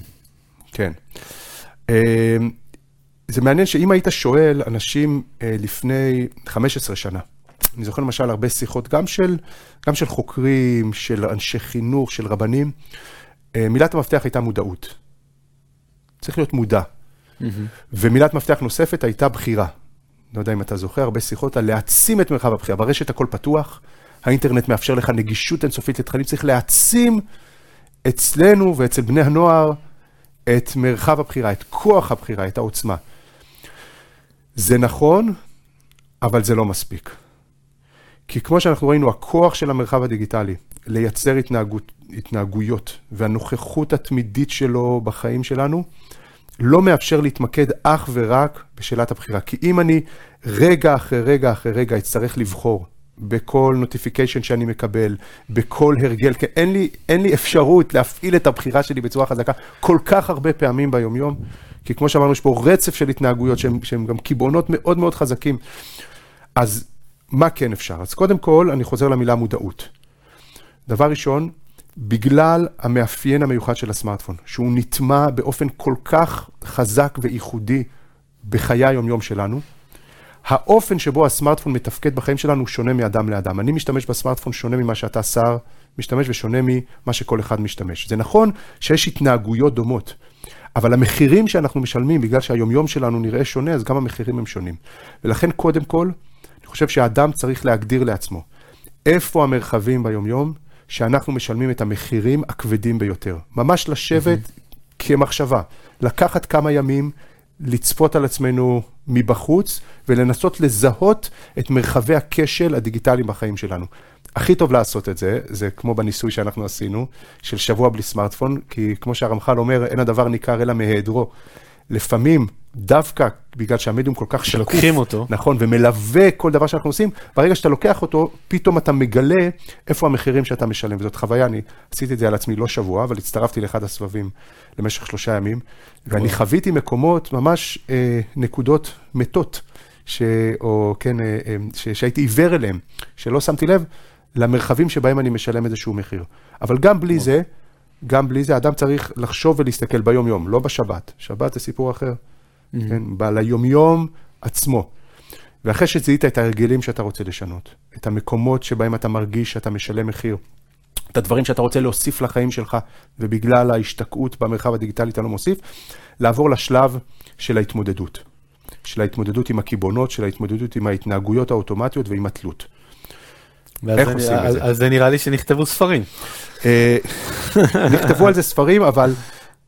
כן. אה, זה מעניין שאם היית שואל אנשים אה, לפני 15 שנה, אני זוכר למשל הרבה שיחות, גם של, גם של חוקרים, של אנשי חינוך, של רבנים, אה, מילת המפתח הייתה מודעות. צריך להיות מודע. Mm-hmm. ומילת מפתח נוספת הייתה בחירה. לא יודע אם אתה זוכר, הרבה שיחות על להעצים את מרחב הבחירה. ברשת הכל פתוח, האינטרנט מאפשר לך נגישות אינסופית לתכנים, צריך להעצים אצלנו ואצל בני הנוער את מרחב הבחירה, את כוח הבחירה, את העוצמה. זה נכון, אבל זה לא מספיק. כי כמו שאנחנו ראינו, הכוח של המרחב הדיגיטלי לייצר התנהגות, התנהגויות והנוכחות התמידית שלו בחיים שלנו, לא מאפשר להתמקד אך ורק בשאלת הבחירה. כי אם אני רגע אחרי רגע אחרי רגע אצטרך לבחור בכל נוטיפיקיישן שאני מקבל, בכל הרגל, כי אין לי, אין לי אפשרות להפעיל את הבחירה שלי בצורה חזקה כל כך הרבה פעמים ביומיום, כי כמו שאמרנו, יש פה רצף של התנהגויות שהם, שהם גם קיבעונות מאוד מאוד חזקים. אז מה כן אפשר? אז קודם כל, אני חוזר למילה מודעות. דבר ראשון, בגלל המאפיין המיוחד של הסמארטפון, שהוא נטמע באופן כל כך חזק וייחודי בחיי היומיום שלנו, האופן שבו הסמארטפון מתפקד בחיים שלנו שונה מאדם לאדם. אני משתמש בסמארטפון שונה ממה שאתה שר משתמש ושונה ממה שכל אחד משתמש. זה נכון שיש התנהגויות דומות, אבל המחירים שאנחנו משלמים, בגלל שהיומיום שלנו נראה שונה, אז גם המחירים הם שונים. ולכן קודם כל, אני חושב שהאדם צריך להגדיר לעצמו איפה המרחבים ביומיום שאנחנו משלמים את המחירים הכבדים ביותר. ממש לשבת כמחשבה, לקחת כמה ימים, לצפות על עצמנו מבחוץ ולנסות לזהות את מרחבי הכשל הדיגיטליים בחיים שלנו. הכי טוב לעשות את זה, זה כמו בניסוי שאנחנו עשינו, של שבוע בלי סמארטפון, כי כמו שהרמח"ל אומר, אין הדבר ניכר אלא מהיעדרו. לפעמים, דווקא בגלל שהמדיום כל כך שקוף, שלוקחים אותו. נכון, ומלווה כל דבר שאנחנו עושים, ברגע שאתה לוקח אותו, פתאום אתה מגלה איפה המחירים שאתה משלם, וזאת חוויה, אני עשיתי את זה על עצמי לא שבוע, אבל הצטרפתי לאחד הסבבים למשך שלושה ימים, ואני חוויתי מקומות, ממש אה, נקודות מתות, ש, או כן, אה, אה, ש, שהייתי עיוור אליהם, שלא שמתי לב למרחבים שבהם אני משלם איזשהו מחיר. אבל גם בלי זה, גם בלי זה, אדם צריך לחשוב ולהסתכל ביום-יום, לא בשבת. שבת זה סיפור אחר, כן? ב- ליום-יום עצמו. ואחרי שזיהית את ההרגלים שאתה רוצה לשנות, את המקומות שבהם אתה מרגיש שאתה משלם מחיר, את הדברים שאתה רוצה להוסיף לחיים שלך, ובגלל ההשתקעות במרחב הדיגיטלי אתה לא מוסיף, לעבור לשלב של ההתמודדות. של ההתמודדות עם הקיבעונות, של ההתמודדות עם ההתנהגויות האוטומטיות ועם התלות. איך זה עושים נראה- את זה? אז זה נראה לי שנכתבו ספרים. אה, נכתבו על זה ספרים, אבל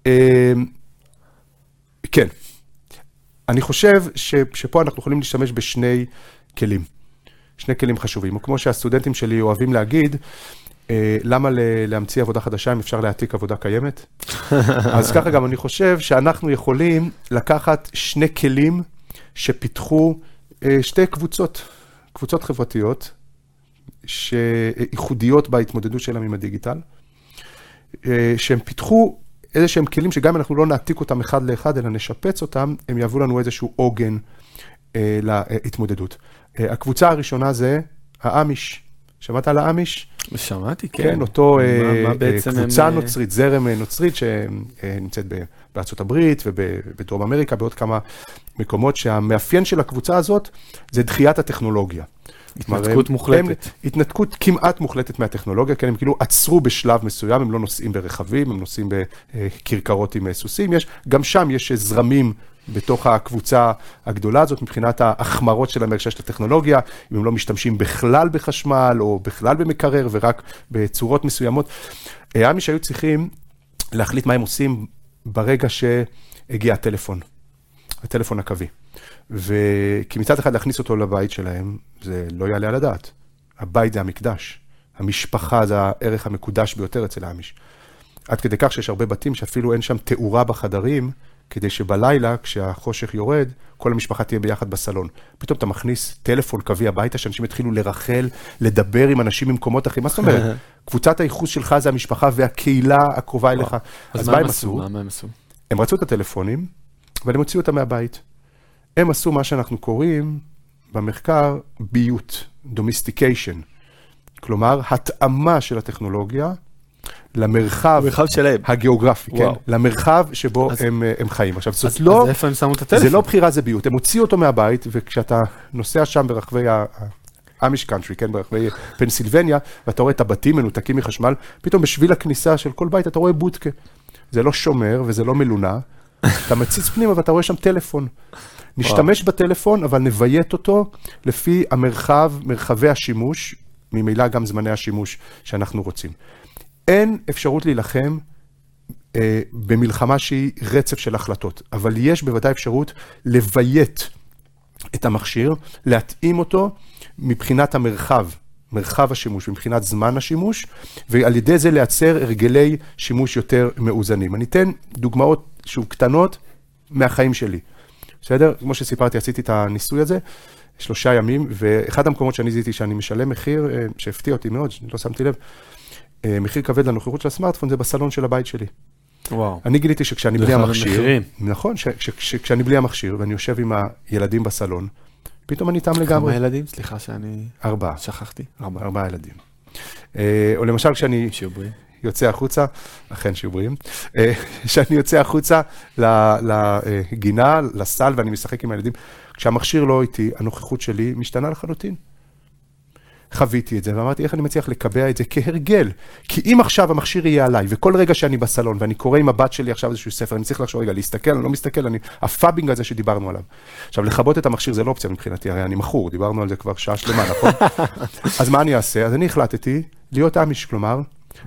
אה, כן. אני חושב ש, שפה אנחנו יכולים להשתמש בשני כלים. שני כלים חשובים. כמו שהסטודנטים שלי אוהבים להגיד, אה, למה ל- להמציא עבודה חדשה אם אפשר להעתיק עבודה קיימת? אז ככה גם אני חושב שאנחנו יכולים לקחת שני כלים שפיתחו אה, שתי קבוצות, קבוצות חברתיות, שייחודיות בהתמודדות שלהם עם הדיגיטל, אה, שהם פיתחו איזה שהם כלים שגם אם אנחנו לא נעתיק אותם אחד לאחד, אלא נשפץ אותם, הם יהוו לנו איזשהו עוגן אה, להתמודדות. אה, הקבוצה הראשונה זה האמיש. שמעת על האמיש? שמעתי, כן. כן, אותו מה- אה, מה אה, בעצם הם, קבוצה אה, נוצרית, זרם אה, נוצרית שנמצאת בארצות הברית ובדרום אמריקה, בעוד כמה מקומות, שהמאפיין של הקבוצה הזאת זה דחיית הטכנולוגיה. התנתקות מוחלטת. הם- התנתקות כמעט מוחלטת מהטכנולוגיה, כן, הם כאילו עצרו בשלב מסוים, הם לא נוסעים ברכבים, הם נוסעים בכרכרות עם סוסים, יש, גם שם יש זרמים בתוך הקבוצה הגדולה הזאת, מבחינת ההחמרות שלהם בהקשר של הטכנולוגיה, אם הם לא משתמשים בכלל בחשמל, או בכלל במקרר, ורק בצורות מסוימות. אה, האמיש היו צריכים להחליט מה הם עושים ברגע שהגיע הטלפון, הטלפון הקווי. וכי מצד אחד להכניס אותו לבית שלהם, זה לא יעלה על הדעת. הבית זה המקדש. המשפחה זה הערך המקודש ביותר אצל האמיש. עד כדי כך שיש הרבה בתים שאפילו אין שם תאורה בחדרים, כדי שבלילה, כשהחושך יורד, כל המשפחה תהיה ביחד בסלון. פתאום אתה מכניס טלפון קווי הביתה, שאנשים יתחילו לרכל, לדבר עם אנשים ממקומות אחרים. מה זאת אומרת? קבוצת הייחוס שלך זה המשפחה והקהילה הקרובה אליך. אז מה הם עשו? מה מה הם עשו? הם רצו את הטלפונים, אבל הם הוציאו אותם מהבית. הם עשו מה שאנחנו קוראים במחקר ביות, domestication. כלומר, התאמה של הטכנולוגיה למרחב שלהם. הגיאוגרפי, כן? וואו. למרחב שבו אז- הם, אה, הם חיים. עכשיו, זאת אז, לא... אז איפה הם שמו את הטלפון? זה לא בחירה, זה ביות. הם הוציאו אותו מהבית, וכשאתה נוסע שם ברחבי האמיש קאנטרי, כן, ברחבי פנסילבניה, ואתה רואה את הבתים מנותקים מחשמל, פתאום בשביל הכניסה של כל בית אתה רואה בודקה. זה לא שומר וזה לא מלונה, אתה מציץ פנימה ואתה רואה שם טלפון. נשתמש בטלפון, אבל נביית אותו לפי המרחב, מרחבי השימוש, ממילא גם זמני השימוש שאנחנו רוצים. אין אפשרות להילחם אה, במלחמה שהיא רצף של החלטות, אבל יש בוודאי אפשרות לביית את המכשיר, להתאים אותו מבחינת המרחב, מרחב השימוש, מבחינת זמן השימוש, ועל ידי זה לייצר הרגלי שימוש יותר מאוזנים. אני אתן דוגמאות, שוב, קטנות מהחיים שלי. בסדר? כמו שסיפרתי, עשיתי את הניסוי הזה, שלושה ימים, ואחד המקומות שאני זיהיתי שאני משלם מחיר, אה, שהפתיע אותי מאוד, לא שמתי לב, אה, מחיר כבד לנוכחות של הסמארטפון, זה בסלון של הבית שלי. וואו. אני גיליתי שכשאני בלי המכשיר, המחירים. נכון, כשאני בלי המכשיר ואני יושב עם הילדים בסלון, פתאום אני תם כמה לגמרי. ילדים? סליחה שאני ארבעה, שכחתי. ארבע. ארבעה ילדים. אה, או למשל כשאני שיהיו בריאים. יוצא החוצה, אכן שיהיו בריאים, אה, כשאני יוצא החוצה לגינה, לסלון ואני משחק עם הילדים, כשהמכשיר לא איתי, הנוכחות שלי משתנה לחלוטין. חוויתי את זה ואמרתי איך אני מצליח לקבע את זה כהרגל. כי אם עכשיו המכשיר יהיה עליי, וכל רגע שאני בסלון ואני קורא עם הבת שלי עכשיו איזשהו ספר, אני צריך לחשוב רגע, להסתכל, אני לא מסתכל, אני, ה phubbing הזה שדיברנו עליו. עכשיו, לכבות את המכשיר זה לא אופציה מבחינתי, הרי אני מכור, דיברנו על זה כבר שעה שלמה, נכון? אז מה אני אעשה? אז אני החלטתי להיות אמיש, כלומר,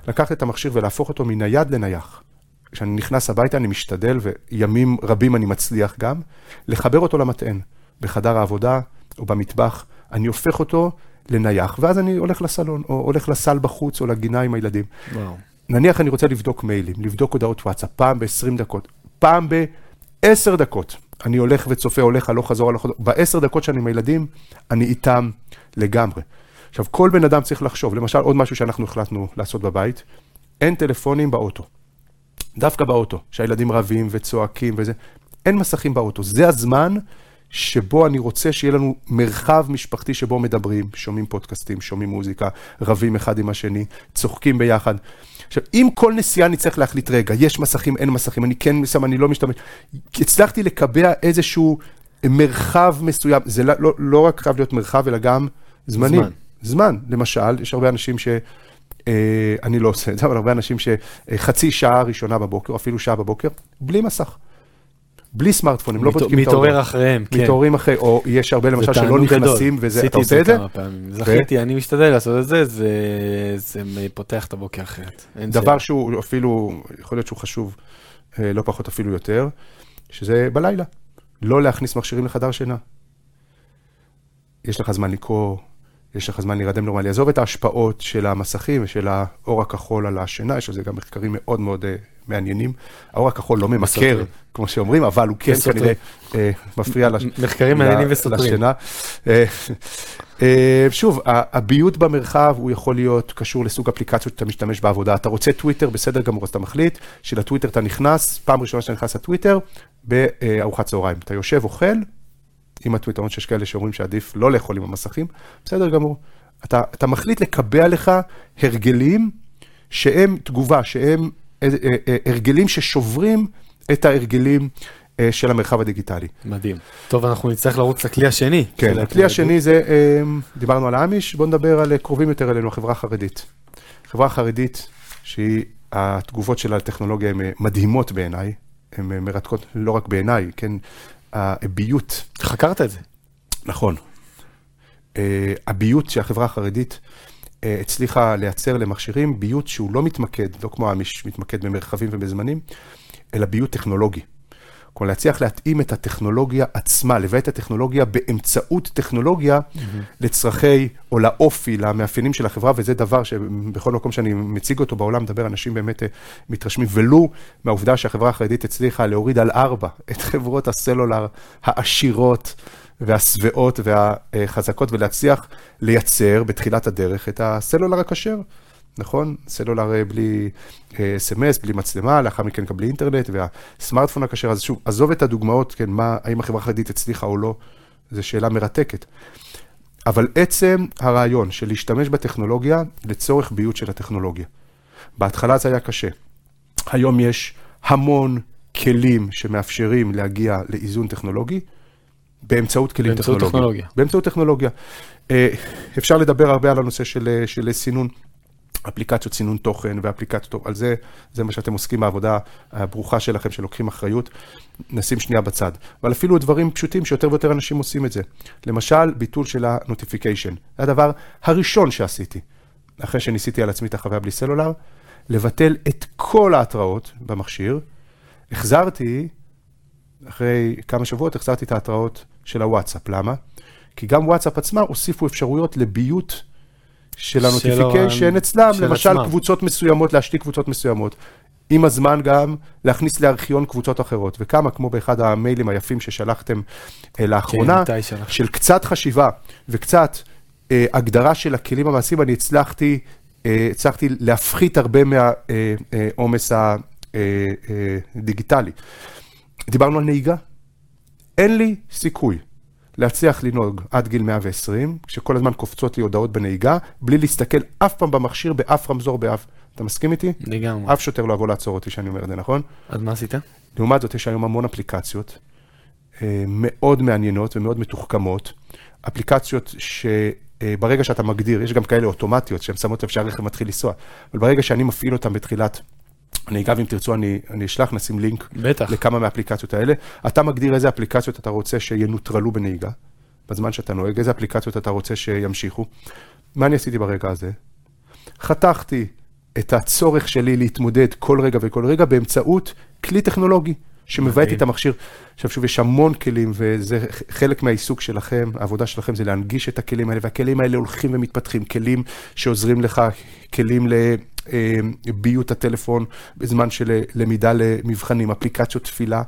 לקחת את המכשיר ולהפוך אותו מנייד לנייח. כשאני נכנס הביתה אני משתדל, וימים רבים אני מצליח גם, לחבר אותו למטען, בחדר העבודה או במטבח, אני הופך אותו לנייח, ואז אני הולך לסלון, או הולך לסל בחוץ, או לגינה עם הילדים. וואו. נניח אני רוצה לבדוק מיילים, לבדוק הודעות וואטסאפ, פעם ב-20 דקות, פעם ב-10 דקות. אני הולך וצופה, הולך הלוך חזור, הלוך חזור. בעשר דקות שאני עם הילדים, אני איתם לגמרי. עכשיו, כל בן אדם צריך לחשוב, למשל, עוד משהו שאנחנו החלטנו לעשות בבית, אין טלפונים באוטו. דווקא באוטו, שהילדים רבים וצועקים וזה, אין מסכים באוטו. זה הזמן שבו אני רוצה שיהיה לנו מרחב משפחתי שבו מדברים, שומעים פודקאסטים, שומעים מוזיקה, רבים אחד עם השני, צוחקים ביחד. עכשיו, אם כל נסיעה אני צריך להחליט, רגע, יש מסכים, אין מסכים, אני כן שם, אני לא משתמש, הצלחתי לקבע איזשהו מרחב מסוים, זה לא, לא, לא רק חייב להיות מרחב, אלא גם זמנים. זמן. זמן, למשל, יש הרבה אנשים ש... אה, אני לא עושה את זה, אבל הרבה אנשים שחצי שעה ראשונה בבוקר, אפילו שעה בבוקר, בלי מסך. בלי סמארטפון, הם לא בודקים את מתעורר ההודעות. אחריהם, כן. מתעוררים אחרי, או יש הרבה למשל שלא. נכנסים, וזה, אתה עושה את זה? זכיתי, אני משתדל לעשות את זה, זה פותח את הבוקר אחרת. דבר. שהוא אפילו, יכול להיות שהוא חשוב, אה, לא פחות אפילו יותר, שזה בלילה. לא להכניס מכשירים לחדר שינה. יש לך זמן לקרוא, יש לך זמן להירדם נורמלי. עזוב את ההשפעות של המסכים ושל האור הכחול על השינה, יש על זה גם מחקרים מאוד מאוד אה, מעניינים. האור הכחול לא ממכר. כמו שאומרים, אבל הוא כן. כנראה אה, מפריע לש... מחקרים ל- מעניינים. לשינה. אה, שוב, הביוט במרחב הוא יכול להיות קשור לסוג אפליקציות שאתה משתמש בעבודה. אתה רוצה טוויטר, בסדר גמור, אז אתה מחליט שלטוויטר אתה נכנס, פעם ראשונה שאתה נכנס לטוויטר, בארוחת צהריים. אתה יושב, אוכל, עם הטוויטר, למרות שיש כאלה שאומרים שעדיף לא לאכול עם המסכים, בסדר גמור. אתה, אתה מחליט לקבע לך הרגלים שהם תגובה, שהם אה, אה, אה, הרגלים ששוברים את ההרגלים של המרחב הדיגיטלי. מדהים. טוב, אנחנו נצטרך לרוץ לכלי השני. כן, הכלי. השני זה, דיברנו על האמיש, בואו נדבר על קרובים יותר אלינו, החברה החרדית. חברה החרדית, שהיא, התגובות שלה לטכנולוגיה הן מדהימות בעיניי, הן מרתקות לא רק בעיניי, כן, הביות, חקרת את זה. נכון, אה, הביות שהחברה החרדית אה, הצליחה לייצר למכשירים, ביות שהוא לא מתמקד, לא כמו האמיש מתמקד במרחבים ובזמנים, אלא ביות טכנולוגי. כלומר, להצליח להתאים את הטכנולוגיה עצמה, לבית הטכנולוגיה באמצעות טכנולוגיה mm-hmm. לצרכי או לאופי, למאפיינים של החברה, וזה דבר שבכל מקום שאני מציג אותו בעולם, מדבר, אנשים באמת אה, מתרשמים, ולו מהעובדה שהחברה החרדית הצליחה להוריד על ארבע את חברות הסלולר העשירות והשבעות והחזקות, ולהצליח לייצר בתחילת הדרך את הסלולר הכשר. נכון? סלולר אה, בלי אס.אם.אס, בלי מצלמה, לאחר מכן גם בלי אינטרנט, והסמארטפון הכשר. אז שוב, עזוב את הדוגמאות, כן, מה, האם החברה החרדית הצליחה או לא, זו שאלה מרתקת. אבל עצם הרעיון של להשתמש בטכנולוגיה לצורך ביות של הטכנולוגיה. בהתחלה זה היה קשה. היום יש המון כלים שמאפשרים להגיע לאיזון טכנולוגי באמצעות כלים באמצעות טכנולוגיים. טכנולוגיה. באמצעות טכנולוגיה. אה, אפשר לדבר הרבה על הנושא של, של סינון. אפליקציות סינון תוכן ואפליקציות, על זה, זה מה שאתם עוסקים בעבודה הברוכה שלכם, שלוקחים אחריות, נשים שנייה בצד. אבל אפילו דברים פשוטים שיותר ויותר אנשים עושים את זה. למשל, ביטול של ה-notification. זה הדבר הראשון שעשיתי, אחרי שניסיתי על עצמי את החוויה בלי סלולר, לבטל את כל ההתראות במכשיר. החזרתי, אחרי כמה שבועות, החזרתי את ההתראות של הוואטסאפ. למה? כי גם וואטסאפ עצמה הוסיפו אפשרויות לביות של ה notification אצלם, של למשל עצמם. קבוצות מסוימות, להשתיק קבוצות מסוימות. עם הזמן גם להכניס לארכיון קבוצות אחרות, וכמה, כמו באחד המיילים היפים ששלחתם אה, לאחרונה, כן. של קצת חשיבה וקצת אה, הגדרה של הכלים המעשיים, אני הצלחתי, אה, הצלחתי להפחית הרבה מהעומס הדיגיטלי. דיברנו על נהיגה. אין לי סיכוי להצליח לנהוג עד גיל 120, כשכל הזמן קופצות לי הודעות בנהיגה, בלי להסתכל אף פעם במכשיר, באף רמזור, באף... אתה מסכים איתי? לגמרי. אף שוטר לא יבוא לעצור אותי שאני אומר את זה, נכון? אז מה עשית? לעומת זאת, יש היום המון אפליקציות אה, מאוד מעניינות ומאוד מתוחכמות. אפליקציות שברגע שאתה מגדיר, יש גם כאלה אוטומטיות שהן שמות לב שהרכב מתחיל לנסוע, אבל ברגע שאני מפעיל אותן בתחילת הנהיגה, ואם תרצו אני, אני אשלח, נשים לינק בטח. לכמה מהאפליקציות האלה. אתה מגדיר איזה אפליקציות אתה רוצה שינוטרלו בנהיגה, בזמן שאתה נוהג, איזה אפליקציות אתה רוצה שימשיכו. מה אני עשיתי ברגע הזה? חתכתי את הצורך שלי להתמודד כל רגע וכל רגע באמצעות כלי טכנולוגי שמבעט. את המכשיר. עכשיו שוב, יש המון כלים, וזה חלק מהעיסוק שלכם, העבודה שלכם זה להנגיש את הכלים האלה, והכלים האלה הולכים ומתפתחים, כלים שעוזרים לך, כלים לביות הטלפון בזמן של למידה למבחנים, אפליקציות תפילה.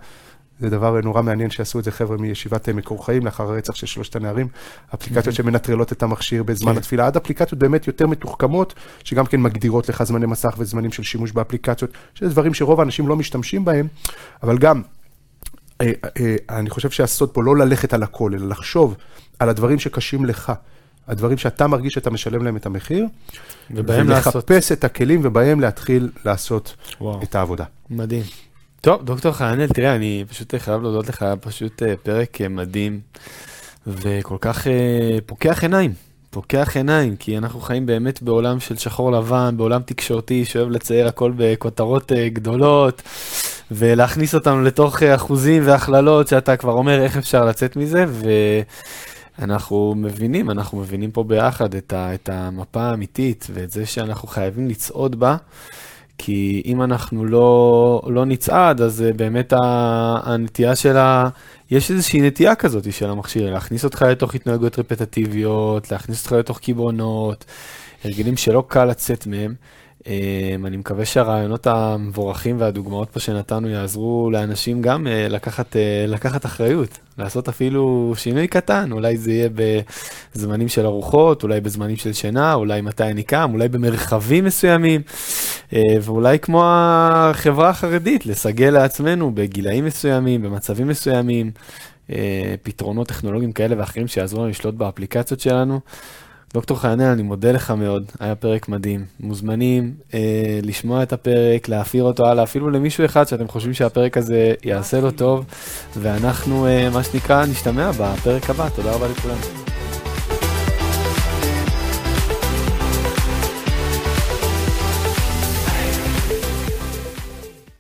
זה דבר נורא מעניין שעשו את זה חבר'ה מישיבת אה, מקור חיים לאחר הרצח של שלושת הנערים. אפליקציות שמנטרלות את המכשיר בזמן כן. התפילה, עד אפליקציות באמת יותר מתוחכמות, שגם כן מגדירות לך זמני מסך וזמנים של שימוש באפליקציות, שזה דברים שרוב האנשים לא משתמשים בהם, אבל גם, אה, אה, אני חושב שהסוד פה לא ללכת על הכל, אלא לחשוב על הדברים שקשים לך. הדברים שאתה מרגיש שאתה משלם להם את המחיר, ובהם לעשות. ולחפש את הכלים ובהם להתחיל לעשות וואו. את העבודה. מדהים. טוב, דוקטור חננאל, תראה, אני פשוט חייב להודות לך, פשוט אה, פרק אה, מדהים, וכל כך אה, פוקח עיניים. פוקח עיניים, כי אנחנו חיים באמת בעולם של שחור לבן, בעולם תקשורתי שאוהב לצייר הכל בכותרות אה, גדולות, ולהכניס אותנו לתוך אה, אחוזים והכללות, שאתה כבר אומר איך אפשר לצאת מזה, ואנחנו מבינים, אנחנו מבינים פה ביחד את, ה, את המפה האמיתית, ואת זה שאנחנו חייבים לצעוד בה. כי אם אנחנו לא, לא נצעד, אז אה, באמת ה- הנטייה שלה, יש איזושהי נטייה כזאת של המכשיר, להכניס אותך לתוך התנהגויות רפטטיביות, להכניס אותך לתוך קיבעונות, הרגלים שלא קל לצאת מהם. אה, אני מקווה שהרעיונות המבורכים והדוגמאות פה שנתנו יעזרו לאנשים גם אה, לקחת, אה, לקחת אחריות, לעשות אפילו שינוי קטן, אולי זה יהיה בזמנים של ארוחות, אולי בזמנים של שינה, אולי מתי אני קם, אולי במרחבים מסוימים, אה, ואולי כמו החברה החרדית, לסגל לעצמנו בגילאים מסוימים, במצבים מסוימים, פתרונות טכנולוגיים כאלה ואחרים שיעזרו לנו לשלוט באפליקציות שלנו. דוקטור חננאל, אני מודה לך מאוד, היה פרק מדהים. מוזמנים אה, לשמוע את הפרק, להעביר אותו הלאה, אפילו למישהו אחד שאתם חושבים שהפרק הזה יעשה לו טוב, ואנחנו, אה, מה שנקרא, נשתמע בפרק הבא. תודה רבה לכולם.